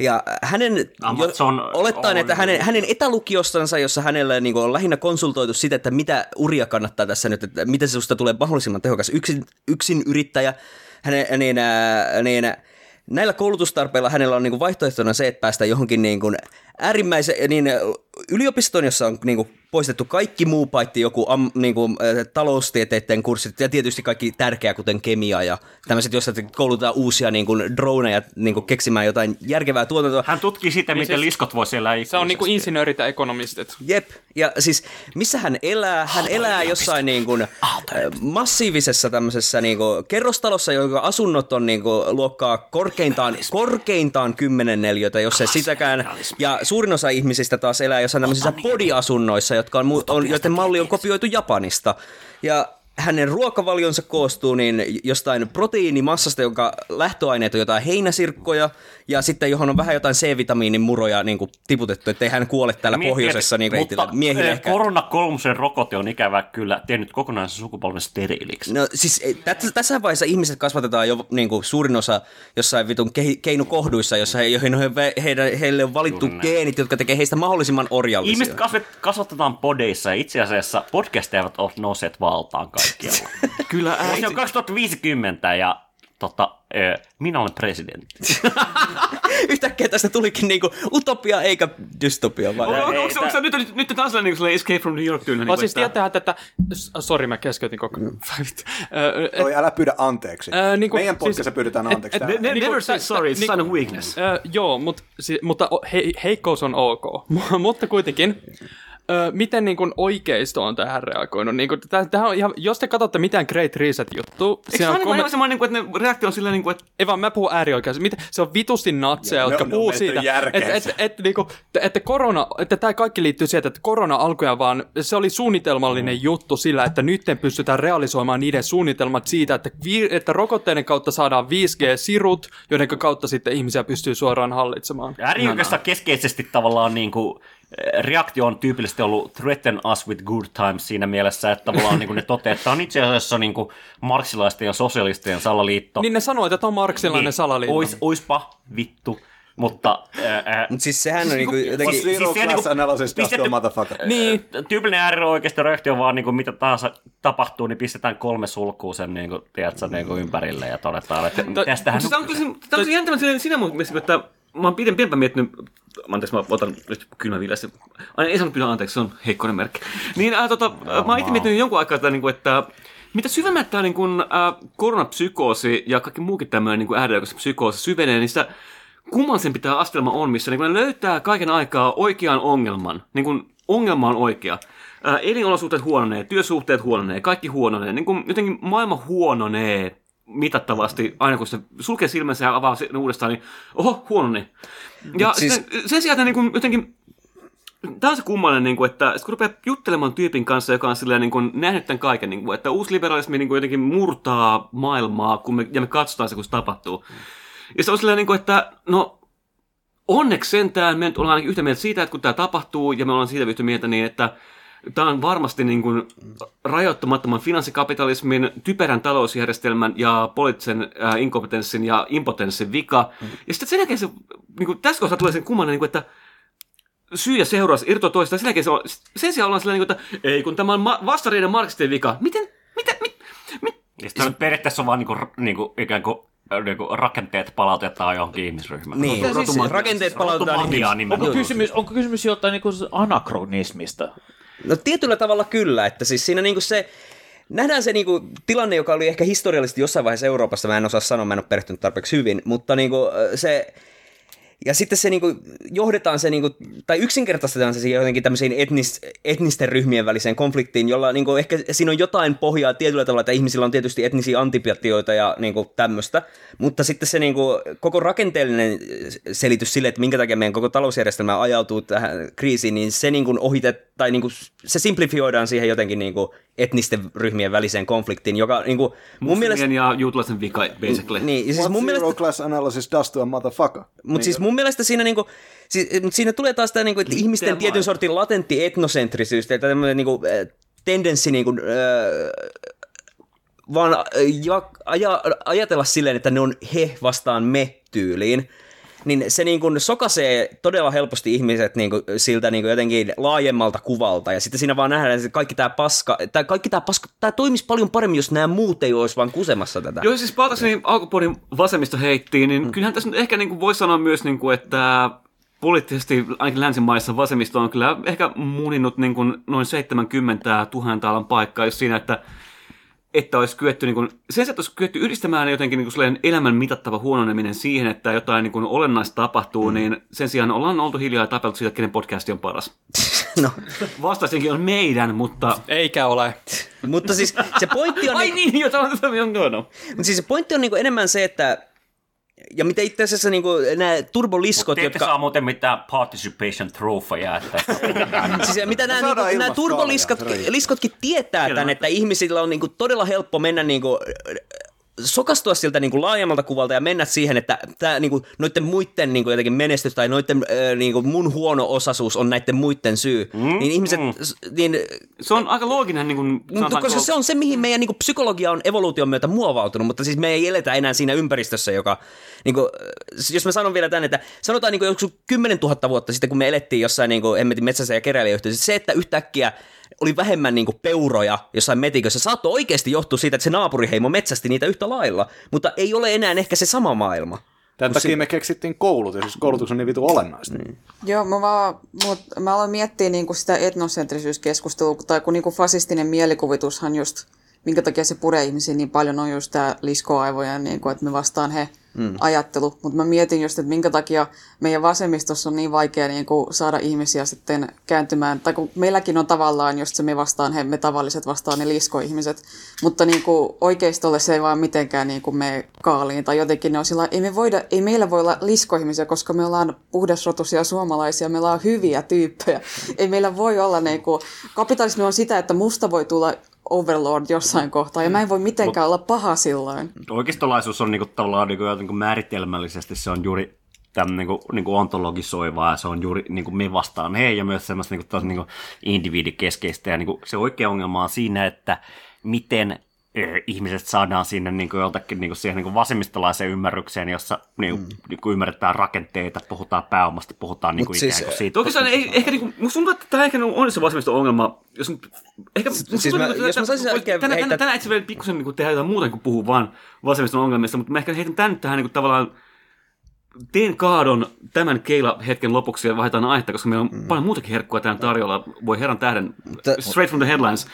Ja hänen, Amazon jo, olettaen, on- että hänen, hänen etälukiostansa, jossa hänellä niin kuin, on lähinnä konsultoitu sitä, että mitä uria kannattaa tässä nyt, että miten se susta tulee mahdollisimman tehokas. Yksin, yksin yrittäjä, hänen, niin, niin, näillä koulutustarpeilla hänellä on niin kuin vaihtoehtona se, että päästään johonkin niin kuin äärimmäisen niin, yliopistoon, jossa on niin kuin poistettu kaikki muu paitsi joku am, niin kuin, taloustieteiden kurssit ja tietysti kaikki tärkeää, kuten kemia ja tämmöiset, joissa koulutetaan uusia niin kuin, droneja niin kuin keksimään jotain järkevää tuotantoa. Hän tutkii sitä, miten siis- liskot voi siellä Se on niinku insinöörit ja ekonomistit. Jep, ja siis missä hän elää? Hän elää jossain niin kuin, massiivisessa tämmöisessä niin kuin, kerrostalossa, jonka asunnot on niin kuin, luokkaa korkeintaan, korkeintaan 10 neliötä, jos se sitäkään. Ja suurin osa ihmisistä taas elää jossain tämmöisissä podiasunnoissa, jotka on, on, joiden malli on kopioitu Japanista. Ja hänen ruokavalionsa koostuu niin jostain proteiinimassasta, jonka lähtöaineet on jotain heinäsirkkoja, ja sitten johon on vähän jotain C-vitamiinin muroja niin kuin tiputettu, ettei hän kuole täällä Mietin, pohjoisessa niin reitillä. Mutta ehkä. korona kolmosen rokote on ikävä kyllä tehnyt kokonaisen sukupolven steriiliksi. No siis ei, tässä, vaiheessa ihmiset kasvatetaan jo niin kuin, suurin osa jossain vitun kehi, keinokohduissa, jossa he, joihin he, heidän, heille on valittu Juuri geenit, jotka tekee heistä mahdollisimman orjallisia. Ihmiset kasvet, kasvatetaan podeissa ja itse asiassa podcasteja ole nousseet valtaan kaikki. Kaikkialla. Kyllä, ää, Se on 2050 ja tota, minä olen presidentti. [laughs] Yhtäkkiä tästä tulikin niinku utopia eikä dystopia. Vaan. Onko, onko, onko, onko, nyt, nyt, nyt taas niin sellainen Escape from New York tyylinen? Mä Niin siis tietää tätä, s- sori mä keskeytin koko [laughs] ajan. Ö, Oi, älä pyydä anteeksi. Ää, niinku- Meidän siis- podcastissa pyydetään et- anteeksi. et- täällä. Ne- never Niinku, say sorry, it's tä- sign of weakness. Ö, joo, mut, si, mutta he, heikkous on ok. [laughs] mutta kuitenkin, ö, miten niin kuin oikeisto on tähän reagoinut? Niin kuin, täh, täh on ihan, jos te katsotte mitään Great Reset-juttua, Eikö se ole niin aivan semmoinen, niin kuin, että ne reaktio on silleen, niin kuin, että ei vaan mä puhun äärioikeasti. Mitä, se on vitusti natseja, jotka on- on puhuu siitä, että et, et, niinku, että, että, korona, että tämä kaikki liittyy siihen, että korona alkujaan vaan, se oli suunnitelmallinen Mm. juttu sillä, että nyt pystytään realisoimaan niiden suunnitelmat siitä, että, vi, että rokotteiden kautta saadaan 5G-sirut, joiden kautta sitten ihmisiä pystyy suoraan hallitsemaan. Äärioikeista keskeisesti tavallaan niin kuin, reaktio on tyypillisesti ollut threaten us with good times siinä mielessä, että tavallaan niin kuin ne toteaa, että tämä on itse asiassa niin kuin marksilaisten ja sosialistien salaliitto. Niin ne sanoo, että tämä on marksilainen niin, salaliitto. Ois, oispa vittu, mutta... Ää, Mut siis sehän on niinku kun- jotenkin- siis Zero class niinku- analysis, pistetty- motherfucker. Niin, tyypillinen äärioikeista reaktio on vaan niin kuin mitä tahansa tapahtuu, niin pistetään kolme sulkua sen niin kuin, tiedätkö, niin kuin ympärille ja todetaan, että tästähän... Tämä on tämä on siinä, siinä mun mielestä, että mä oon pidem- pidempään miettinyt, anteeksi mä otan nyt kylmä viilässä, aina ei saanut pyydä anteeksi, se on heikkoinen merkki. Niin äh, tota, äh, mä oon itse miettinyt jonkun aikaa, että, niin kuin, että mitä syvemmät tämä niin kuin, äh, koronapsykoosi ja kaikki muukin tämmöinen niin äärioikeus psykoosi syvenee, niin sitä kummallisempi tämä astelma on, missä niin kuin ne löytää kaiken aikaa oikean ongelman. Niin kuin ongelma on oikea. Ää, elinolosuhteet huononee, työsuhteet huononee, kaikki huononee. Niin kuin jotenkin maailma huononee mitattavasti, aina kun se sulkee silmänsä ja avaa sen uudestaan, niin oho, huononi. Ja Mut siis- siis... sen sijaan, että niin kuin jotenkin Tämä on se kummallinen, niin kuin, että sit kun rupeaa juttelemaan tyypin kanssa, joka on silleen, niin kuin, nähnyt tämän kaiken, niin kuin, että uusliberalismi niin kuin, jotenkin murtaa maailmaa, kun me, ja me katsotaan se, kun se tapahtuu. Ja se on silleen, niin kuin, että no, onneksi sentään me nyt ollaan ainakin yhtä mieltä siitä, että kun tämä tapahtuu, ja me ollaan siitä yhtä mieltä niin, että tämä on varmasti niin kuin rajoittamattoman finanssikapitalismin, typerän talousjärjestelmän ja poliittisen äh, inkompetenssin ja impotenssin vika. Ja sitten sen jälkeen se, niin kuin, tässä kohtaa tulee sen kummallinen, niin kuin, että syy ja seuraus irtoaa toistaan. Sen, jälkeen se on, sen sijaan ollaan sellainen, että ei kun tämä on ma- vastareiden marksistien vika. Miten, mitä, mit, mit, Ja sitten se periaatteessa on vaan niinku, niinku, ikään kuin niinku rakenteet palautetaan johonkin ihmisryhmään. Niin, Mutta siis- rakenteet palautetaan Rotumagiaa ihmis- nimenomaan. Onko kysymys, onko kysymys joltain niin anakronismista? No tietyllä tavalla kyllä, että siis siinä niinku se, nähdään se niinku tilanne, joka oli ehkä historiallisesti jossain vaiheessa Euroopassa, mä en osaa sanoa, mä en ole perehtynyt tarpeeksi hyvin, mutta niinku se, ja sitten se niinku, johdetaan se, niinku, tai yksinkertaistetaan se jotenkin tämmöisiin etnis, etnisten ryhmien väliseen konfliktiin, jolla niinku, ehkä siinä on jotain pohjaa tietyllä tavalla, että ihmisillä on tietysti etnisiä antipatioita ja niinku, tämmöistä, mutta sitten se niinku, koko rakenteellinen selitys sille, että minkä takia meidän koko talousjärjestelmä ajautuu tähän kriisiin, niin se niinku, ohitet, tai niinku, se simplifioidaan siihen jotenkin niinku, etnisten ryhmien väliseen konfliktiin, joka niinku, mun mielestä... ja juutalaisen vika, basically. Niin, siis What mun zero mielestä... class analysis does to a motherfucker? Mutta siis mun mielestä siinä, niinku, siis, mut siinä tulee taas tämä niinku, että ihmisten vaan. tietyn sortin latentti etnosentrisyys, tai tämmöinen niinku, äh, tendenssi niinku, äh, vaan äh, ja, aja, ajatella silleen, että ne on he vastaan me tyyliin, niin se niin kuin sokaisee todella helposti ihmiset niin kuin siltä niin kuin jotenkin laajemmalta kuvalta. Ja sitten siinä vaan nähdään, että kaikki tämä paska, tämä, kaikki tämä paska, tämä toimisi paljon paremmin, jos nämä muut ei olisi vaan kusemassa tätä. Joo, siis palatakseni alkupuolin vasemmisto heittiin, niin mm. kyllähän tässä nyt ehkä niin kuin voi sanoa myös, niin kuin, että poliittisesti ainakin länsimaissa vasemmisto on kyllä ehkä muninut niin kuin noin 70 000 alan paikkaa, jos siinä, että että olisi kyetty, niin kuin, sen sijaan, että olisi kyetty yhdistämään jotenkin niin kuin elämän mitattava huononeminen siihen, että jotain niin kuin olennaista tapahtuu, mm. niin sen sijaan ollaan oltu hiljaa ja tapeltu siitä, kenen podcasti on paras. [laughs] no. Vastaisinkin on meidän, mutta... Eikä ole. Mutta siis se pointti on... Ai niin, jota on no, no. Mutta siis se pointti on niinku enemmän se, että ja mitä itse asiassa niinku, nämä turboliskot, Te ette jotka... saa muuten mitään participation trofeja. Että... [laughs] siis mitä nämä, saadaan niinku, nämä turboliskotkin liskotkin tietää tämän, että ihmisillä on niinku todella helppo mennä niinku, sokastua siltä niinku laajemmalta kuvalta ja mennä siihen, että tää, niinku, noiden muiden niinku, jotenkin menestys tai noiden, äh, niinku, mun huono osaisuus on näiden muiden syy. Mm, niin ihmiset, mm. niin, Se on aika looginen, niin kuin, koska se on se, mihin meidän niin psykologia on evoluution myötä muovautunut, mutta siis me ei eletä enää siinä ympäristössä, joka, niin kuin, jos mä sanon vielä tämän, että sanotaan niin joku 10 000 vuotta sitten, kun me elettiin jossain niin kuin, metsässä ja keräilijäyhteisössä, se, että yhtäkkiä oli vähemmän niin kuin peuroja jossain metikössä. Saattoi oikeasti johtua siitä, että se naapuriheimo metsästi niitä yhtä lailla, mutta ei ole enää ehkä se sama maailma. Tämän takia me keksittiin koulutus, siis koulutus on niin vitu olennaista. Niin. Joo, mä, vaan, mut, mä aloin miettiä niinku sitä etnosentrisyskeskustelua, tai kun niinku fasistinen mielikuvitushan just, minkä takia se puree ihmisiä niin paljon, on just tämä liskoaivojen, niinku, että me vastaan he mm. ajattelu. Mutta mä mietin just, että minkä takia meidän vasemmistossa on niin vaikea niinku, saada ihmisiä sitten kääntymään, tai kun meilläkin on tavallaan just se me vastaan he, me tavalliset vastaan ne liskoihmiset, mutta niinku, oikeistolle se ei vaan mitenkään niinku, me kaaliin, tai jotenkin ne on sillä ei, me voida, ei meillä voi olla liskoihmisiä, koska me ollaan puhdasrotuisia suomalaisia, me ollaan hyviä tyyppejä. ei meillä voi olla, niinku, kapitalismi on sitä, että musta voi tulla overlord jossain kohtaa, ja mä en voi mitenkään olla paha silloin. Oikeistolaisuus on niinku, tavallaan niinku, niinku määritelmällisesti se on juuri tämän niinku, niinku ontologisoivaa ja se on juuri niinku me vastaan he ja myös semmoista niinku, taas, niinku individikeskeistä ja niinku, se oikea ongelma on siinä, että miten ihmiset saadaan sinne niin kuin joltakin niin kuin siihen niin kuin vasemmistolaiseen ymmärrykseen, jossa niin kuin, mm. niin kuin ymmärretään rakenteita, puhutaan pääomasta, puhutaan niin kuin siis, ikään kuin siitä. Oikeastaan ei, ehkä niinku, musta tuntuu, että tämä ehkä on se vasemmiston ongelma. Jos, nyt- ehkä, siis tuntuu, mä- että- jos mä saisin oikein tänään, tänään itse vielä pikkusen niin tehdä jotain muuta kuin puhua vaan vasemmiston ongelmista, mutta mä ehkä heitän tämän tähän niin kuin, tavallaan teen kaadon tämän keila-hetken lopuksi ja vaihdetaan aihetta, koska meillä on mm. paljon muutakin herkkua tämän tarjolla. Voi herran tähden, straight from the headlines.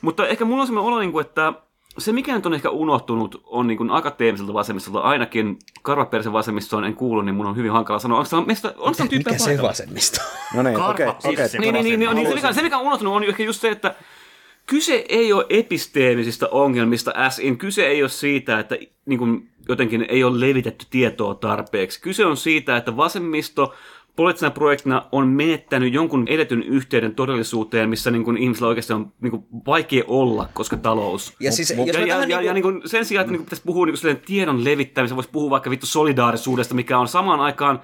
Mutta ehkä mulla on sellainen olo, niin kuin, että se mikä nyt on ehkä unohtunut on niin kuin akateemiselta vasemmistolta, ainakin karvapersen vasemmistoon en kuulu, niin mun on hyvin hankala sanoa. Onko tämä, meistä, onko tämä tyyppiä Mikä se vasemmisto? [laughs] No niin, okei. Karva okei. pirsi. niin, niin, niin, niin, niin se, mikä, se, mikä on unohtunut, on ehkä just se, että kyse ei ole episteemisistä ongelmista, as in, kyse ei ole siitä, että niin kuin, jotenkin ei ole levitetty tietoa tarpeeksi. Kyse on siitä, että vasemmisto poliittisena projektina on menettänyt jonkun eletyn yhteyden todellisuuteen, missä niin kuin, ihmisillä oikeasti on niin kuin, vaikea olla, koska talous. Ja siis, ja, ja, ja, ja niin kuin, sen sijaan, että niin kuin, pitäisi puhua niin kuin, silleen tiedon levittämisen, voisi puhua vaikka vittu solidaarisuudesta, mikä on samaan aikaan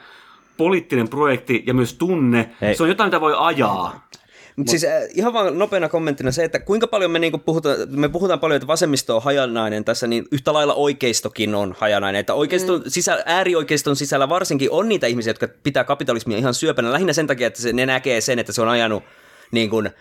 poliittinen projekti ja myös tunne. Hei. Se on jotain, mitä voi ajaa. Mutta siis äh, ihan vaan nopeana kommenttina se, että kuinka paljon me niinku puhutaan, me puhutaan paljon, että vasemmisto on hajanainen tässä, niin yhtä lailla oikeistokin on hajanainen. Että oikeiston mm. sisällä, äärioikeiston sisällä varsinkin on niitä ihmisiä, jotka pitää kapitalismia ihan syöpänä, lähinnä sen takia, että se, ne näkee sen, että se on ajanut niin kuin, äh,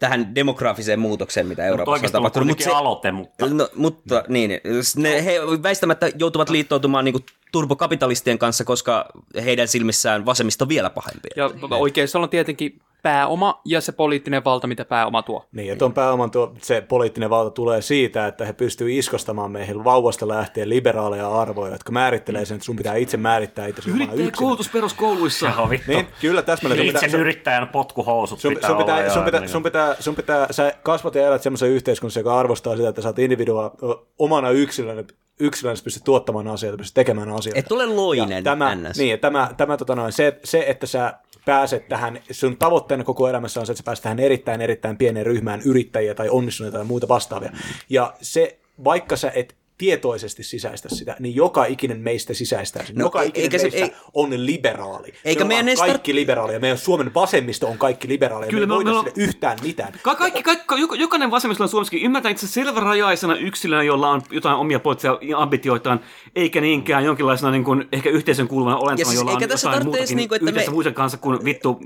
tähän demograafiseen muutokseen, mitä Euroopassa on tapahtunut. Mut kuitenkin aloite, mutta- No, mutta niin, ne, he väistämättä joutuvat liittoutumaan niin kuin turbokapitalistien kanssa, koska heidän silmissään vasemmisto on vielä pahempi. Ja oikeistolla on tietenkin pääoma ja se poliittinen valta, mitä pääoma tuo. Niin, että on pääoman tuo, se poliittinen valta tulee siitä, että he pystyvät iskostamaan meihin vauvasta lähtien liberaaleja arvoja, jotka määrittelee sen, että sun pitää itse määrittää itse omana yksilönä. Yrittäjäkoulutus peruskouluissa. Niin, kyllä täsmälleen. Sun Itse pitää- yrittäjän potkuhousut Sun, pitää sun, pitää, olla. sun, pitää, niin- sun, pitää, sun pitää, sä kasvat ja elät semmoisen yhteiskunnassa, joka arvostaa sitä, että sä oot individua omana yksilönä, yksilönä sä pystyt tuottamaan asioita, pystyt tekemään asioita. Et ole loinen, Ja tämä, NS. niin, tämä, tämä tota noin, se, se, että sä pääset tähän, sun tavoitteena koko elämässä on se, että sä pääset tähän erittäin, erittäin pieneen ryhmään yrittäjiä tai onnistuneita tai muita vastaavia. Ja se, vaikka sä et tietoisesti sisäistä sitä, niin joka ikinen meistä sisäistää sen. No, joka e- ikinen eikä se- meistä ei- on liberaali. Eikä me meidän ollaan edes tar- kaikki liberaaleja. Meidän Suomen vasemmisto on kaikki liberaaleja. Kyllä, me ei me- me sille yhtään mitään. Ka- kaikki, kaikki, jok- jokainen vasemmistolainen Suomessakin ymmärtää itse selvärajaisena yksilönä, jolla on jotain omia poliittisia ambitioitaan, eikä niinkään jonkinlaisena niin kuin, ehkä yhteisön kuuluvana olentona, siis jolla eikä on tässä jotain muutakin niinku, että yhdessä me- muiden kanssa kuin vittu,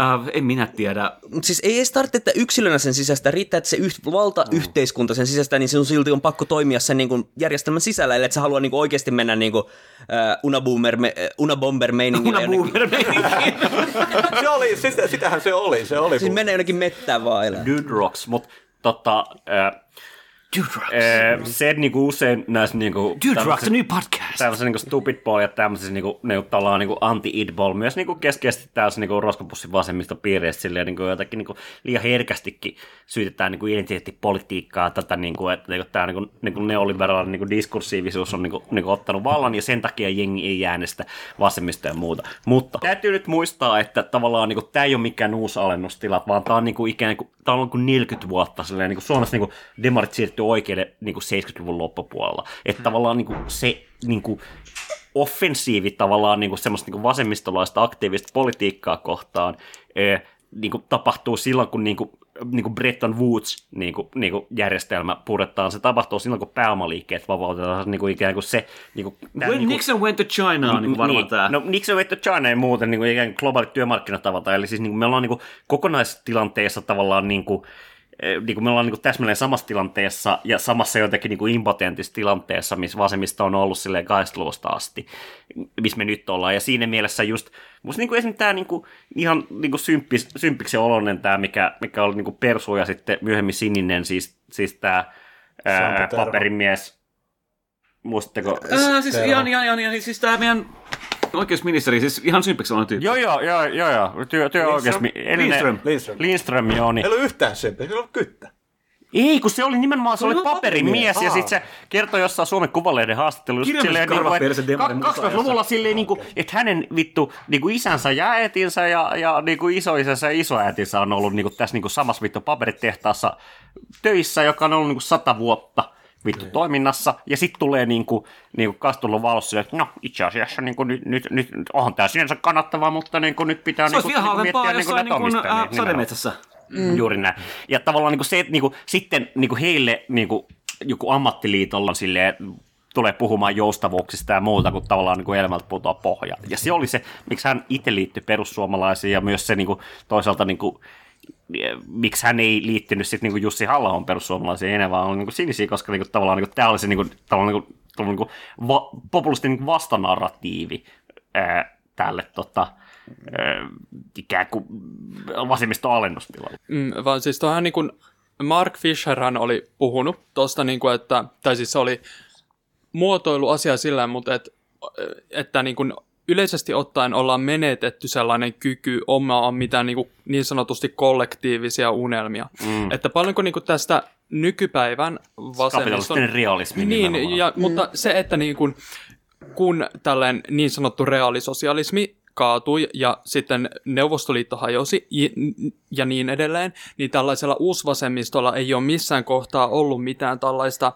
äh, en minä tiedä. Mutta siis ei edes tarvitse, että yksilönä sen sisästä riittää, että se yh- valtayhteiskunta sen sisästä, niin sinun silti on pakko toimia sen niin kuin järjestelmän sisällä, ellei et sä halua niin kuin oikeasti mennä niin kuin, äh, unaboomer, me, äh, unabomber meiningille. Unaboomer [laughs] se oli, sitä, sitähän se oli. Se oli Siis mennä jonnekin mettään vaan elää. Dude Rocks, mutta tota, äh, Dude äh, se niinku usein näissä niinku... Dude Rocks, a new podcast. Tämmöisissä niinku stupid boy ja tämmöisissä niinku, niinku tavallaan niinku anti-idball, myös niinku keskeisesti täysin niinku roskapussin vasemmista piireistä silleen niinku jotakin niinku liian herkästikin syytetään niinku identiteettipolitiikkaa tätä niinku, että niinku tää niinku, niinku neoliberaalinen niinku diskursiivisuus on niinku, niinku ottanut vallan ja sen takia jengi ei äänestä vasemmista ja muuta. Mutta täytyy nyt muistaa, että tavallaan niinku, tämä ei ole mikään uusi alennustila, vaan tämä on niinku ikään kuin, tää on niinku 40 vuotta silleen, niinku Suomessa niinku demarit siirtyi oikealle niinku 70-luvun loppupuolella. Että tavallaan niinku se niinku, offensiivi tavallaan niinku semmoista niinku vasemmistolaista aktiivista politiikkaa kohtaan eh, niinku tapahtuu silloin, kun niinku niin kuin Bretton Woods niin kuin, niin kuin järjestelmä puretaan. Se tapahtuu silloin, kun pääomaliikkeet vapautetaan. Niin kuin ikään kuin se... Niin kuin, tää, When niin kuin, Nixon went to China on niin varmaan niin, tämä. No Nixon went to China ja muuten niin kuin ikään kuin globaalit työmarkkinatavalta. Eli siis niin kuin me ollaan niin kuin kokonaistilanteessa tavallaan niin kuin, niin kuin me ollaan niin kuin täsmälleen samassa tilanteessa ja samassa jotenkin niin kuin impotentissa tilanteessa, missä vasemmista on ollut silleen 80-luvusta asti, missä me nyt ollaan. Ja siinä mielessä just, musta niin kuin esimerkiksi tämä niin kuin, ihan niin kuin symppis, symppiksen oloinen tämä, mikä, mikä oli niin kuin persu ja sitten myöhemmin sininen, siis, siis tämä ää, paperimies, muistatteko? Ää, siis ihan, ihan, ihan, ihan, siis tämä meidän oikeusministeri, siis ihan sympiksi on tyyppi. Joo, joo, joo, joo, joo. Työ, työ oikeasti. Lindström. Lindström. Lindström, joo. Niin. Ei ole yhtään sempi, ei ole kyttä. Ei, kun se oli nimenomaan, se, Se oli paperimies, ja sitten se kertoi jossain Suomen Kuvalehden haastattelussa silleen, karvat niinku, perse että demarin ka- 20-luvulla silleen, niinku, että hänen vittu niinku isänsä ja äitinsä ja, ja niinku isoisänsä ja isoäitinsä on ollut niinku tässä niinku samassa vittu paperitehtaassa töissä, joka on ollut niinku sata vuotta vittu toiminnassa, ja sitten tulee niinku, niinku kastelun valossa, että no itse asiassa niinku, nyt, nyt, nyt, onhan tämä sinänsä kannattavaa, mutta niinku, nyt pitää Se niinku, miettiä niinku, jossain näitä niin kuin, omistajia, äh, niin nimenomaan. sademetsässä. Mm. Juuri näin. Ja tavallaan niin kuin se, että niin kuin, sitten niin kuin heille niin kuin, joku ammattiliitolla on silleen, tulee puhumaan joustavuuksista ja muuta, kun tavallaan niin kuin elämältä putoaa pohja. Ja se oli se, miksi hän itse liittyi perussuomalaisiin ja myös se niin kuin, toisaalta niin kuin, miksi hän ei liittynyt sitten niin Jussi halla perussuomalaisiin enää, vaan oli niin kuin sinisiä, koska niin kuin, tavallaan niin kuin, tämä oli se niin kuin, tavallaan niin kuin, tavallaan niin kuin, va, populistinen niin kuin vastanarratiivi ää, tälle tota, ää, ikään kuin vasemmiston alennustilalle. Mm, vaan siis tuohan niin kuin Mark Fisherhan oli puhunut tuosta, niin kuin, että, tai siis se oli muotoilu asia sillä, mutta et, että niin kuin yleisesti ottaen ollaan menetetty sellainen kyky omaa mitään niin, kuin niin sanotusti kollektiivisia unelmia. Mm. Että paljonko niin kuin tästä nykypäivän vasemmiston... Realismi Niin, nimenomaan. ja, mutta se, että niin kuin, kun tällainen niin sanottu reaalisosialismi kaatui ja sitten Neuvostoliitto hajosi ja- ja niin edelleen, niin tällaisella uusvasemmistolla ei ole missään kohtaa ollut mitään tällaista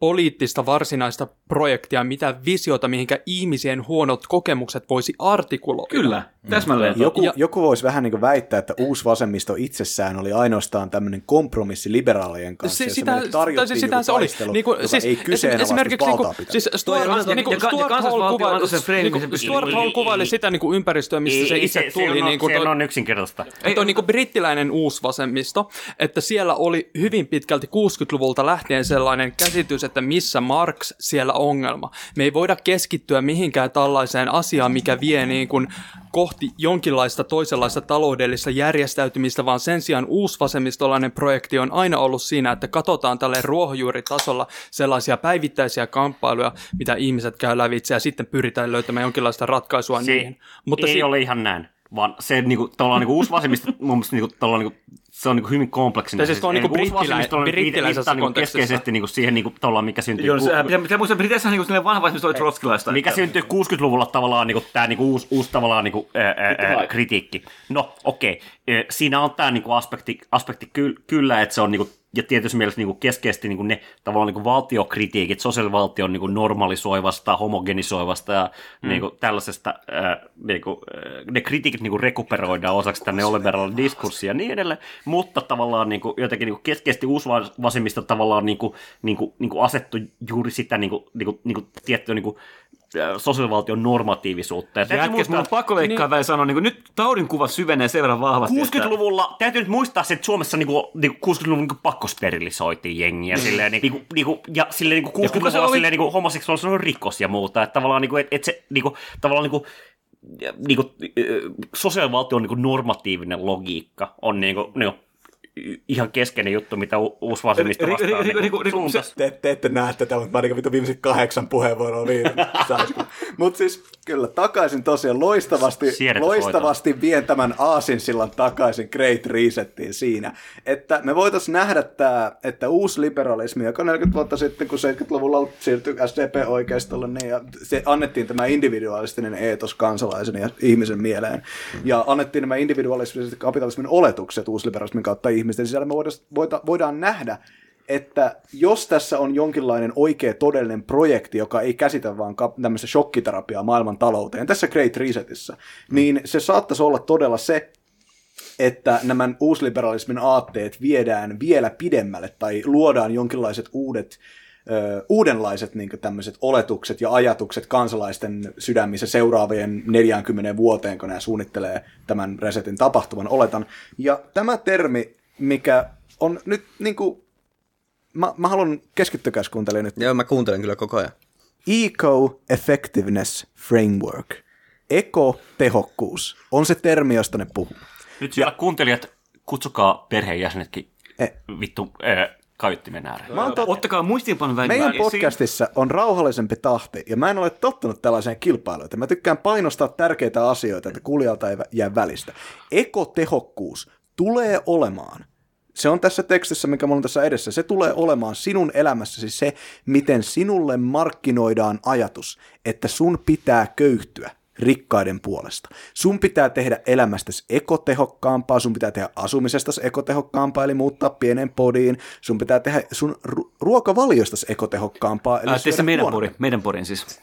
poliittista varsinaista projektia, mitä visiota, mihinkä ihmisien huonot kokemukset voisi artikuloida. Kyllä, täsmälleen. Joku, Ja- joku voisi vähän niin kuin väittää, että uusi vasemmisto itsessään oli ainoastaan tämmöinen kompromissi liberaalien kanssa, Se, sitä, tarjottiin tai siis sitä se oli. taistelu, Niinku, joka siis, ei kyseenalaista esimerkiksi niinku, valtaa pitää. siis Stuart, niinku, ja- ja Stuart Hall kuvaili, niinku, missä pystyy- Stuart Hall kuvaili sitä niinku ympäristöä, mistä se Ei, itse se, tuli. Se on, niinku, se toi- on yksinkertaista. Ei, toi niinku brittiläinen uusvasemmisto, että siellä oli hyvin pitkälti 60-luvulta lähtien sellainen käsitys, että missä Marx siellä ongelma. Me ei voida keskittyä mihinkään tällaiseen asiaan, mikä vie niin kuin kohti jonkinlaista toisenlaista taloudellista järjestäytymistä, vaan sen sijaan uusvasemmistolainen projekti on aina ollut siinä, että katsotaan tälle ruohonjuuritasolla sellaisia päivittäisiä kamppailuja, mitä ihmiset käy lävitse, ja sitten pyritään löytämään jonkinlaista ratkaisua Se niihin. Mutta ei si- ole ihan näin, vaan se niinku, tavallaan niinku uusi vasemmista, mun mielestä niinku, tavallaan niinku, se on niinku hyvin kompleksinen. Tai siis tuo on niinku on- brittiläisessä viittaa niinku kontekstissa. keskeisesti niinku siihen niinku, tavallaan, mikä syntyy. Joo, se, ku- pitää, pitää muistaa, Briteissä niin kuin vanha oli trotskilaista. mikä syntyi 60-luvulla tavallaan niinku, tämä niinku, uusi, uusi tavallaan niinku, ää, ää, ää, Right. kritiikki. No okei, okay. siinä on tämä niinku aspekti, aspekti ky, kyllä, että se on niinku, ja tietysti mielessä niinku keskeisesti niinku ne tavallaan niinku valtiokritiikit, sosiaalivaltion niinku normalisoivasta, homogenisoivasta ja mm. niinku tällaisesta, ää, niinku, ää, ne kritiikit niinku rekuperoidaan osaksi tänne neoliberaalin diskurssia ja niin edelleen, mutta tavallaan niinku, jotenkin niinku keskeisesti uusvasemmista tavallaan niinku, niinku, niinku asettu juuri sitä niinku, niinku, niinku tiettyä niinku, ää, sosiaalivaltion normatiivisuutta. Täytyy Jätkäs, mun on pakko leikkaa niin. väliin sanoa, niin nyt taudin kuva syvenee sen verran vahvasti. 60-luvulla, täytyy nyt muistaa se, että Suomessa niinku, niinku 60-luvun niinku pakkosterilisoitiin jengiä. Mm. Silleen, niinku, ja silleen niinku Ja kuka se 60-luvulla oli? silleen, niinku, homoseksuaalisuus on rikos ja muuta. Että tavallaan niinku, et, et se niinku, tavallaan niinku, ja niinku, ö, sosiaalivaltion niinku normatiivinen logiikka on niinku, niinku, ihan keskeinen juttu, mitä u- uusi Ri- ri- ri- ri- niinku ri- suuntas. Te, te ette näe tätä, mutta mä ainakin viimeiset kahdeksan puheenvuoroa viime. [laughs] Mutta siis kyllä takaisin tosiaan loistavasti, loistavasti vien tämän aasinsillan takaisin Great Resettiin siinä, että me voitaisiin nähdä tämä, että uusi liberalismi, joka 40 vuotta sitten, kun 70-luvulla siirtyi SDP-oikeistolle, niin ja se annettiin tämä individualistinen eetos kansalaisen ja ihmisen mieleen, ja annettiin nämä individualistiset kapitalismin oletukset uusliberalismin kautta ihmisten sisällä, me voidaan, voida, voidaan nähdä, että jos tässä on jonkinlainen oikea todellinen projekti, joka ei käsitä vaan tämmöistä shokkiterapiaa maailman talouteen, tässä Great Resetissä, niin se saattaisi olla todella se, että nämä uusliberalismin aatteet viedään vielä pidemmälle tai luodaan jonkinlaiset uudet ö, uudenlaiset niin tämmöiset oletukset ja ajatukset kansalaisten sydämissä seuraavien 40 vuoteen, kun nämä suunnittelee tämän resetin tapahtuvan, oletan. Ja tämä termi, mikä on nyt niin kuin, mä, mä haluan keskittykääs kuuntelemaan nyt. Joo, mä kuuntelen kyllä koko ajan. Eco Effectiveness Framework. Eko-tehokkuus on se termi, josta ne puhuu. Nyt siellä kuuntelijat, kutsukaa perheenjäsenetkin Eh. vittu äh, kaiuttimen ääreen. Mä tot- Ottakaa muistiinpanon väliin. Meidän podcastissa on rauhallisempi tahti, ja mä en ole tottunut tällaiseen kilpailuun. että Mä tykkään painostaa tärkeitä asioita, että kuulijalta ei jää välistä. Ekotehokkuus tulee olemaan, se on tässä tekstissä, mikä mulla on tässä edessä, se tulee olemaan sinun elämässäsi se, miten sinulle markkinoidaan ajatus, että sun pitää köyhtyä rikkaiden puolesta. Sun pitää tehdä elämästäsi ekotehokkaampaa, sun pitää tehdä asumisestasi ekotehokkaampaa, eli muuttaa pienen podiin, sun pitää tehdä sun ru- ruokavaliostasi ekotehokkaampaa, eli Ää, meidän pori, meidän porin siis.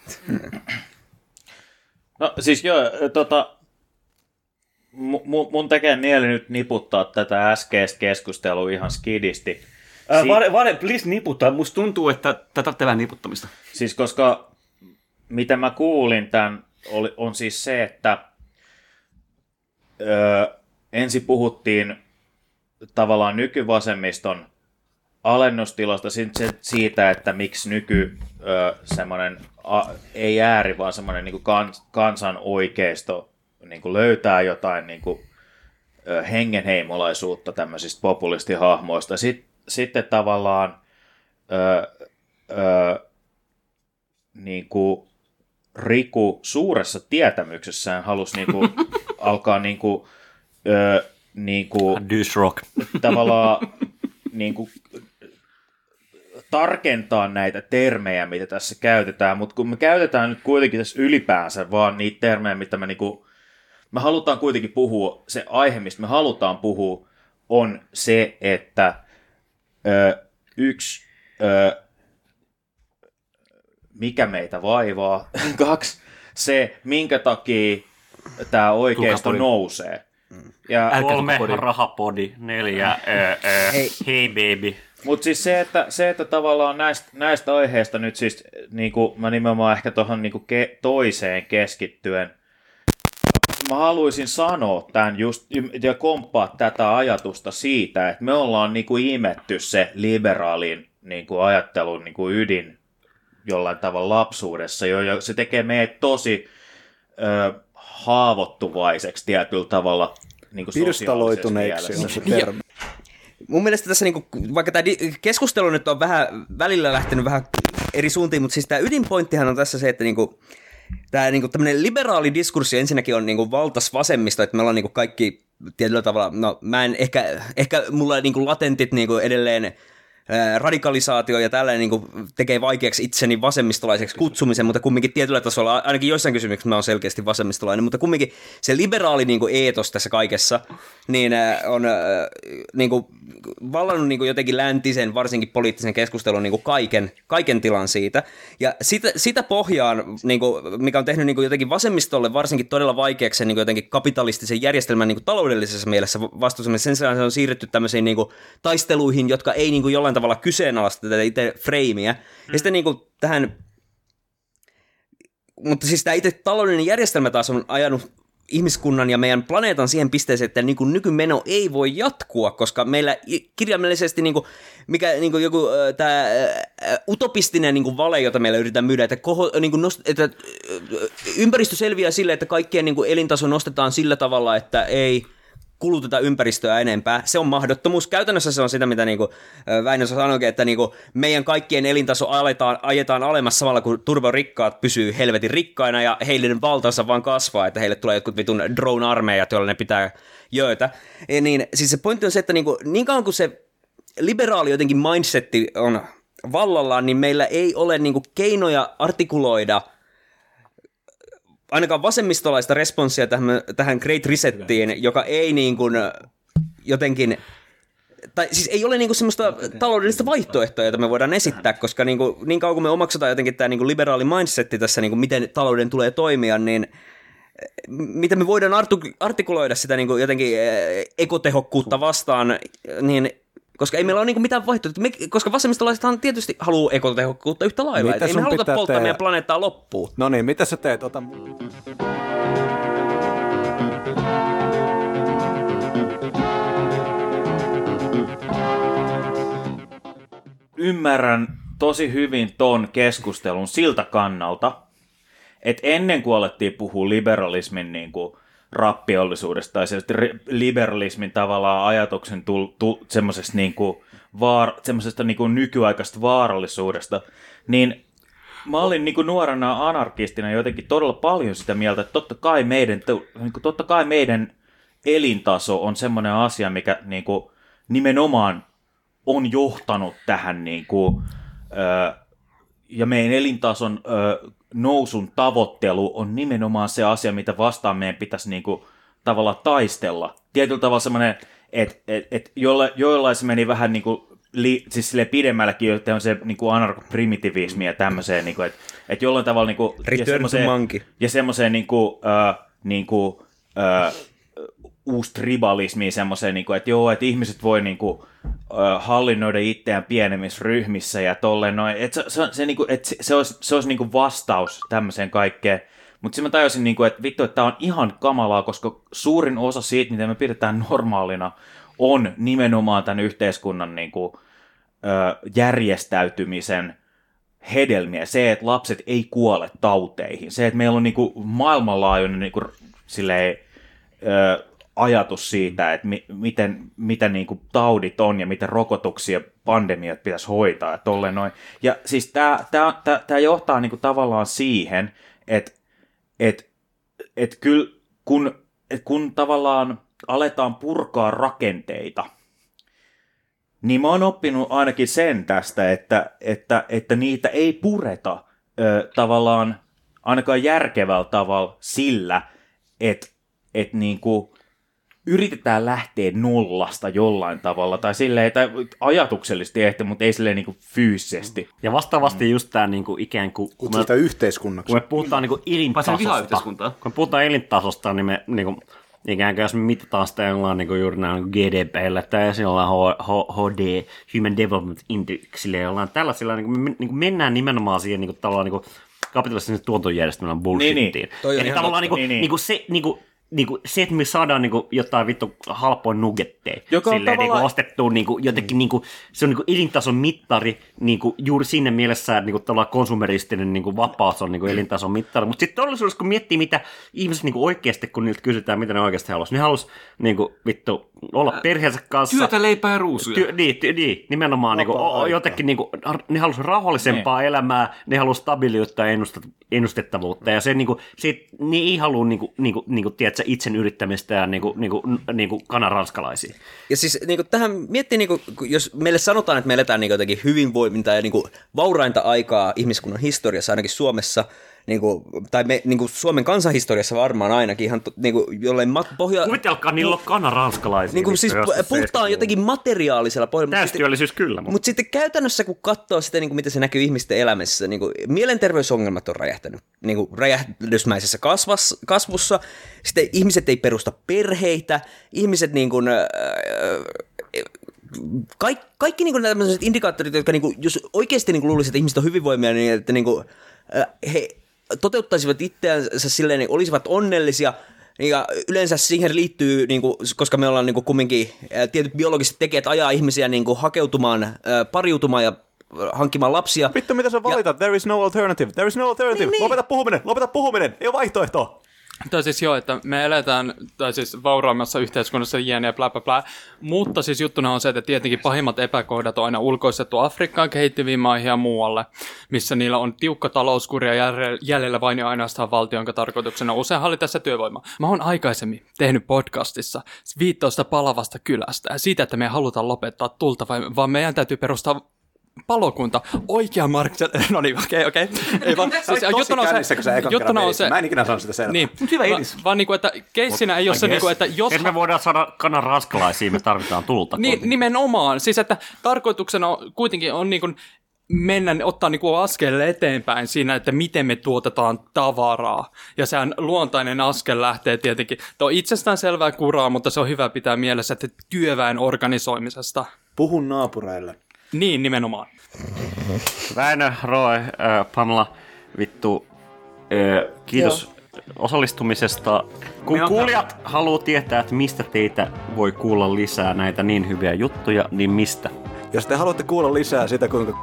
No siis joo, tota, mu- mun tekee mieli nyt niputtaa tätä äskeistä keskustelua ihan skidisti. Ää, Si- Vale, vale, please niputtaa. Musta tuntuu, että tätä vähän niputtamista. Siis koska mitä mä kuulin tämän, oli, on siis se, että öö, ensin puhuttiin tavallaan nykyvasemmiston alennustilasta, siitä, että miksi nyky öö, semmoinen, ei ääri, vaan semmoinen niin kans, kansan oikeisto niin kuin löytää jotain niin kuin, hengenheimolaisuutta tämmöisistä populistihahmoista. Sitten, sitten tavallaan ö, ö, niin kuin Riku suuressa tietämyksessään halusi niin kuin, [laughs] alkaa niin kuin, ö, niin kuin, rock. tavallaan niin kuin, tarkentaa näitä termejä, mitä tässä käytetään, mutta kun me käytetään nyt kuitenkin tässä ylipäänsä vaan niitä termejä, mitä me niinku, me halutaan kuitenkin puhua, se aihe, mistä me halutaan puhua, on se, että ö, yksi, ö, mikä meitä vaivaa, [laughs] kaksi, se, minkä takia tämä oikeisto nousee. Ja Kolme, rahapodi, neljä, ö, ö, Hei. hei baby. Mutta siis se että, se, että tavallaan näistä, näistä aiheista nyt siis, niin kuin, mä nimenomaan ehkä tuohon niin ke, toiseen keskittyen, mä haluaisin sanoa tämän just, ja komppaa tätä ajatusta siitä, että me ollaan niin kuin imetty se liberaalin niin kuin ajattelun niin kuin ydin jollain tavalla lapsuudessa, jo, ja se tekee meidät tosi ö, haavoittuvaiseksi tietyllä tavalla niin kuin Pirstaloituneeksi on se termi. Mun mielestä tässä, niinku, vaikka tämä keskustelu nyt on vähän välillä lähtenyt vähän eri suuntiin, mutta siis tämä ydinpointtihan on tässä se, että niinku, tämä niinku, tämmöinen liberaali diskurssi ensinnäkin on niinku valtas vasemmista, että me ollaan niinku kaikki tietyllä tavalla, no mä en ehkä, ehkä mulla niinku latentit niinku edelleen radikalisaatio ja tällainen niinku tekee vaikeaksi itseni vasemmistolaiseksi kutsumisen, mutta kumminkin tietyllä tasolla, ainakin joissain kysymyksissä mä oon selkeästi vasemmistolainen, mutta kumminkin se liberaali niinku eetos tässä kaikessa, niin on ää, niinku vallannut niinku jotenkin läntisen, varsinkin poliittisen keskustelun niinku kaiken, kaiken tilan siitä. Ja sitä, sitä pohjaan, niinku, mikä on tehnyt niinku jotenkin vasemmistolle varsinkin todella vaikeaksi sen niinku jotenkin kapitalistisen järjestelmän niinku taloudellisessa mielessä vastustamisen. Sen sijaan se on siirretty tämmöisiin niinku taisteluihin, jotka ei niinku jollain tavalla kyseenalaista tätä itse freimiä. Mm. Ja sitten niinku tähän mutta siis tämä itse taloudellinen järjestelmä taas on ajanut ihmiskunnan ja meidän planeetan siihen pisteeseen, että niin kuin nykymeno ei voi jatkua, koska meillä kirjaimellisesti niin kuin, mikä niin kuin joku äh, tämä äh, utopistinen niin kuin vale, jota meillä yritetään myydä, että, koho, niin kuin nost, että ympäristö selviää sille, että kaikkien niin kuin elintaso nostetaan sillä tavalla, että ei kuluteta ympäristöä enempää. Se on mahdottomuus. Käytännössä se on sitä, mitä niin kuin Väinö sanoikin, että niin kuin meidän kaikkien elintaso aletaan, ajetaan alemmas samalla, kun turvarikkaat pysyy helvetin rikkaina ja heidän valtansa vaan kasvaa, että heille tulee jotkut vitun drone-armeijat, joilla ne pitää jöötä. Ja niin, siis se pointti on se, että niin, kuin, niin kauan kuin se liberaali jotenkin mindsetti on vallallaan, niin meillä ei ole niin kuin keinoja artikuloida ainakaan vasemmistolaista responssia tähän, tähän Great Resettiin, joka ei niin kuin jotenkin tai siis ei ole niinku semmoista taloudellista vaihtoehtoa, jota me voidaan esittää, koska niinku, niin kauan kuin me omaksutaan jotenkin tämä niinku liberaali mindsetti tässä, niinku, miten talouden tulee toimia, niin miten me voidaan artikuloida sitä niin kuin jotenkin eh, ekotehokkuutta vastaan, niin koska ei meillä ole niin mitään vaihtoehtoja. Me, koska vasemmistolaisethan tietysti haluaa ekotehokkuutta yhtä lailla. Mitä ei me haluta polttaa tehdä? meidän planeettaa loppuun. No niin, mitä sä teet? Ota... ymmärrän tosi hyvin ton keskustelun siltä kannalta, että ennen kuin alettiin puhua liberalismin niin kuin rappiollisuudesta tai liberalismin tavallaan ajatuksen tul, tul, semmoisesta, niin kuin vaar, semmoisesta niin kuin nykyaikaista vaarallisuudesta, niin mä olin niin kuin nuorena anarkistina jotenkin todella paljon sitä mieltä, että totta kai meidän, niin kuin, totta kai meidän elintaso on semmoinen asia, mikä niin kuin, nimenomaan on johtanut tähän niin kuin, ö, ja meidän elintason ö, nousun tavoittelu on nimenomaan se asia, mitä vastaan meidän pitäisi niin kuin, tavallaan taistella. Tietyllä tavalla semmoinen, että et, et joilla, joillain se meni vähän niin kuin, li, siis silleen pidemmälläkin, että on se niin kuin anarkoprimitivismi ja tämmöiseen, niin kuin, että et jollain tavalla niin kuin, Return to semmoiseen- ja semmoiseen niin kuin, äh, niin kuin, äh, uusi tribalismi semmoiseen, niin kuin, että joo, että ihmiset voi niin kuin, hallinnoida itseään pienemmissä ryhmissä ja tolleen noin. Että se, se, se, niin kuin, että se, se olisi, se olisi niin kuin vastaus tämmöiseen kaikkeen. Mutta sitten mä tajusin, niin kuin, että vittu, että tämä on ihan kamalaa, koska suurin osa siitä, mitä me pidetään normaalina, on nimenomaan tämän yhteiskunnan niin kuin, järjestäytymisen hedelmiä. Se, että lapset ei kuole tauteihin. Se, että meillä on niin kuin maailmanlaajuinen niin kuin, silleen, ajatus siitä, että mi- miten, mitä niin kuin taudit on ja miten rokotuksia pandemiat pitäisi hoitaa ja tolleen noin. Ja siis tämä tää, tää, tää johtaa niin kuin tavallaan siihen, että et, et kyllä kun, et kun tavallaan aletaan purkaa rakenteita, niin mä oon oppinut ainakin sen tästä, että, että, että niitä ei pureta ö, tavallaan ainakaan järkevällä tavalla sillä, että et niinku yritetään lähteä nollasta jollain tavalla, tai silleen, tai ajatuksellisesti ehkä, mutta ei silleen niinku fyysisesti. Ja vastaavasti just tämä niinku ikään kuin... kun Kutsu sitä yhteiskunnaksi. Kun me puhutaan niinku elintasosta, kun me puhutaan elintasosta, niin me niinku, ikään kuin jos me mitataan sitä jollain niinku juuri näin GDPllä tai jollain H- H- HD, Human Development Indexillä, jollain tällaisilla, niinku me niinku mennään nimenomaan siihen niinku, tavallaan niinku, kapitalistisen tuotantojärjestelmän bullshittiin. Niin, niin. Toi on Eli ihan tavallaan totta. niinku, Niin, niin. niinku se, niinku, niinku, se, että me saadaan niinku, jotain vittu halpoin nuggetteja, Joka on silleen, niinku, tavallaan- ostettua niinku, jotenkin, niinku, se on niinku elintason mittari niinku, juuri siinä mielessä, että niinku, tavallaan konsumeristinen niinku, vapaus on niinku, elintason mittari. Mutta sitten todellisuudessa, kun miettii, mitä ihmiset niinku, oikeasti, kun niiltä kysytään, mitä ne oikeasti haluaisi, ne haluaisi niinku, vittu, olla perheensä kanssa. Työtä, leipää ja ruusuja. Työ, niin, ty, niin, nimenomaan niinku, o- o- jotenkin niinku, ar- ne halusi rauhallisempaa Niin. elämää, ne halusi stabiiliutta ja ennustet, ennustettavuutta, ja se niinku, sit, ne ei halua niinku, niinku, niinku, tiedätkö, itsen yrittämistä ja niinku, niinku, niinku kanaranskalaisia. Ja siis niin kuin, tähän miettii, niin kuin, jos meille sanotaan, että me eletään niin kuin, jotenkin hyvinvoiminta ja niin kuin, vaurainta aikaa ihmiskunnan historiassa, ainakin Suomessa, niin kuin, tai me, niin kuin Suomen kansanhistoriassa varmaan ainakin ihan niin kuin, jollain mat- pohja... Kuvitelkaa, niillä on kanaranskalaisia. Niin kuin, siis 70-luvulla. jotenkin materiaalisella pohjalla. mutta sitten- Täystyöllisyys kyllä, mutta Mutta sitten käytännössä, kun katsoo sitä, niin kuin miten se näkyy ihmisten elämässä, niin kuin mielenterveysongelmat on räjähtänyt niin kuin räjähdysmäisessä kasvas, kasvussa. Sitten ihmiset ei perusta perheitä. Ihmiset niin kuin, äh, kaikki, kaikki niin nämä indikaattorit, jotka niin kuin, jos oikeasti niin kuin luulisi, että ihmiset on hyvinvoimia, niin että niin kuin, äh, he toteuttaisivat itseänsä silleen, niin olisivat onnellisia, ja yleensä siihen liittyy, niin kuin, koska me ollaan niin kuin kumminkin, tietyt biologiset tekijät ajaa ihmisiä niin kuin, hakeutumaan, pariutumaan ja hankkimaan lapsia. Vittu, mitä sä valitat? There is no alternative. There is no alternative. Niin, niin. Lopeta puhuminen. Lopeta puhuminen. Ei ole vaihtoehtoa. Tai siis joo, että me eletään tai siis vauraammassa yhteiskunnassa jne bla bla bla. Mutta siis juttuna on se, että tietenkin pahimmat epäkohdat on aina ulkoistettu Afrikkaan kehittyviin maihin ja muualle, missä niillä on tiukka talouskuria jäl- jäljellä vain ja ainoastaan valtion, jonka tarkoituksena on usein hallita tässä työvoimaa. Mä oon aikaisemmin tehnyt podcastissa viittausta palavasta kylästä ja siitä, että me ei haluta lopettaa tulta, vaan meidän täytyy perustaa palokunta, oikea Marksen, [laughs] no niin, okei, okei. Ei vaan, Sä olit tosi kännissä, kun sä ekan kerran vedit sen. Mä en ikinä saanut sitä selvää. Niin, Mut hyvä va- idis. vaan niinku, että keissinä ei ole se, guess. niinku, että jos... Et me voidaan saada kanaranskalaisia, me tarvitaan tulta. Niin, nimenomaan. Siis, että tarkoituksena on, kuitenkin on niin kuin, mennä, ottaa niinku askel eteenpäin siinä, että miten me tuotetaan tavaraa. Ja sehän luontainen askel lähtee tietenkin, tuo itsestään selvää kuraa, mutta se on hyvä pitää mielessä, että työväen organisoimisesta. Puhun naapureille. Niin, nimenomaan. Väinö, Roe, äh, Pamela, vittu, äh, kiitos osallistumisesta. Kun Me on- kuulijat haluaa tietää, että mistä teitä voi kuulla lisää näitä niin hyviä juttuja, niin mistä? Jos te haluatte kuulla lisää sitä, kuinka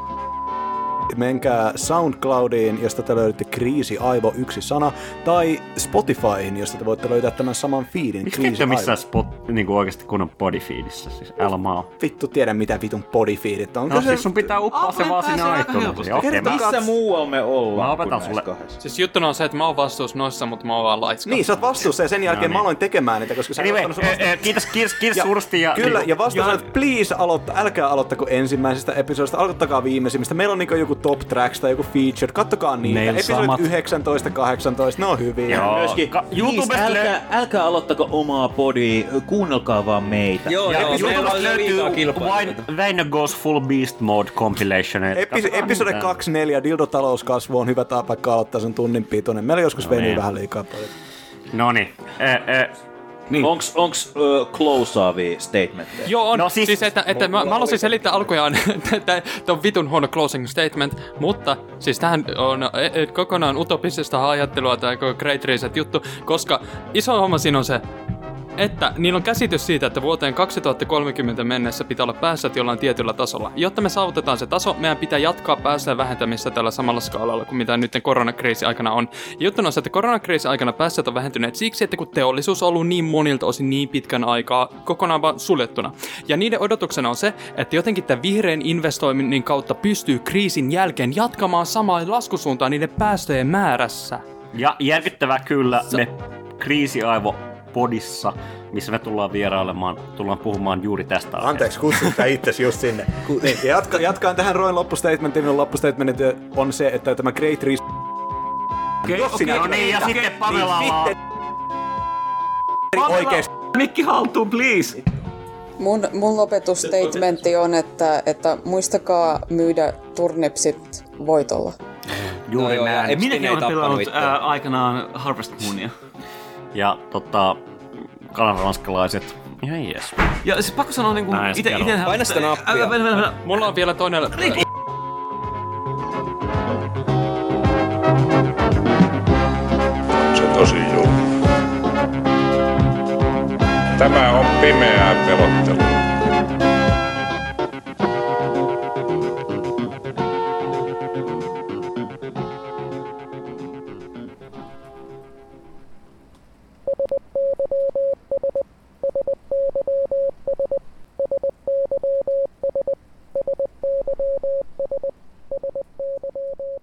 menkää SoundCloudiin, josta te löydätte Kriisi Aivo yksi sana, tai Spotifyin, josta te voitte löytää tämän saman feedin, Miksi Kriisi Aivo. missään spot, niin kuin oikeasti kunnon bodyfeedissä, siis älä maa. Vittu tiedä, mitä vitun bodyfeedit on. No se- siis sun pitää uppaa se vaan sinne aittuun. Okei, mä, Missä muualla me ollaan? Mä opetan sulle. kahdessa? Siis juttuna on se, että mä oon vastuussa noissa, mutta mä oon vaan laiska. Niin, sä oot vastuussa ja sen jälkeen No mä niin. aloin tekemään niitä, koska sä Anyway, oot ottanut sun eh, eh, kiitos, kiitos, kiitos Ja- suuresti. Ja, Kyllä, niin, ja vastaus on, että please aloittaa, älkää aloittako ensimmäisestä episodista, aloittakaa viimeisimmistä. Meillä on niinku joku top tracks tai joku feature, kattokaa niitä. Meillä Episodit samat. 19, 18, ne on hyviä. Joo. Myöskin, Ka- please, YouTubesta älkää, älkää aloittako omaa podia, kuunnelkaa vaan meitä. Joo, ja joo, meillä YouTubesta on löytyy Väinö Goes Full Beast Mode compilation. Epi- episode 24, Dildo talouskasvu on hyvä tapa aloittaa sen tunnin pituinen. Meillä joskus venyy niin. vähän liikaa paljon. No niin. Eh, eh, Niin. Onks, onks uh, closeaavia statementteja? Joo, on. No siis- siis, siis että, että mä, mä haluaisin selittää alkujaan, [laughs] että on vitun huono closing statement, mutta siis tähän on e, e, kokonaan utopisesta ajattelua koko Great Reset juttu, koska iso homma siinä on se, että niillä on käsitys siitä, että vuoteen 2030 mennessä pitää olla päästöt jollain tietyllä tasolla. Jotta me saavutetaan se taso, meidän pitää jatkaa päästöjen vähentämistä tällä samalla skaalalla kuin mitä nyt koronakriisi aikana on. Ja Juttuna on se, että koronakriisi aikana päästöt on vähentyneet siksi, että kun teollisuus on ollut niin monilta osin niin pitkän aikaa kokonaan vaan suljettuna. Ja niiden odotuksena on se, että jotenkin tämän vihreän investoinnin kautta pystyy kriisin jälkeen jatkamaan samaa laskusuuntaa niiden päästöjen määrässä. ja järkyttävää kyllä me kriisiaivo podissa, missä me tullaan vierailemaan, tullaan puhumaan juuri tästä aiheesta. Anteeksi, kutsuttaa itsesi just sinne. Niin, ja jatka, jatkaan tähän Roin loppustatementiin. Minun loppustatementti on se, että tämä Great Reset... Okei, Jos sinä- no niin, ja sitten Pamela niin vaan. sitten oikeesti. Mikki haltuun, please! Mun, mun lopetusstatementti on, että, että muistakaa myydä turnipsit voitolla. Juuri No näin. Minäkin olen pelannut ää, aikanaan Harvest Moonia. Ja tota, kanadalanskalaiset, ihan jees. Ja siis pakko sanoa niinku... Näin, ite, ite, Paina sitä nappia. Älä, älä, älä. Mulla on vielä toinen... Se tosi julma. Tämä on pimeää pelottelua. Thank you.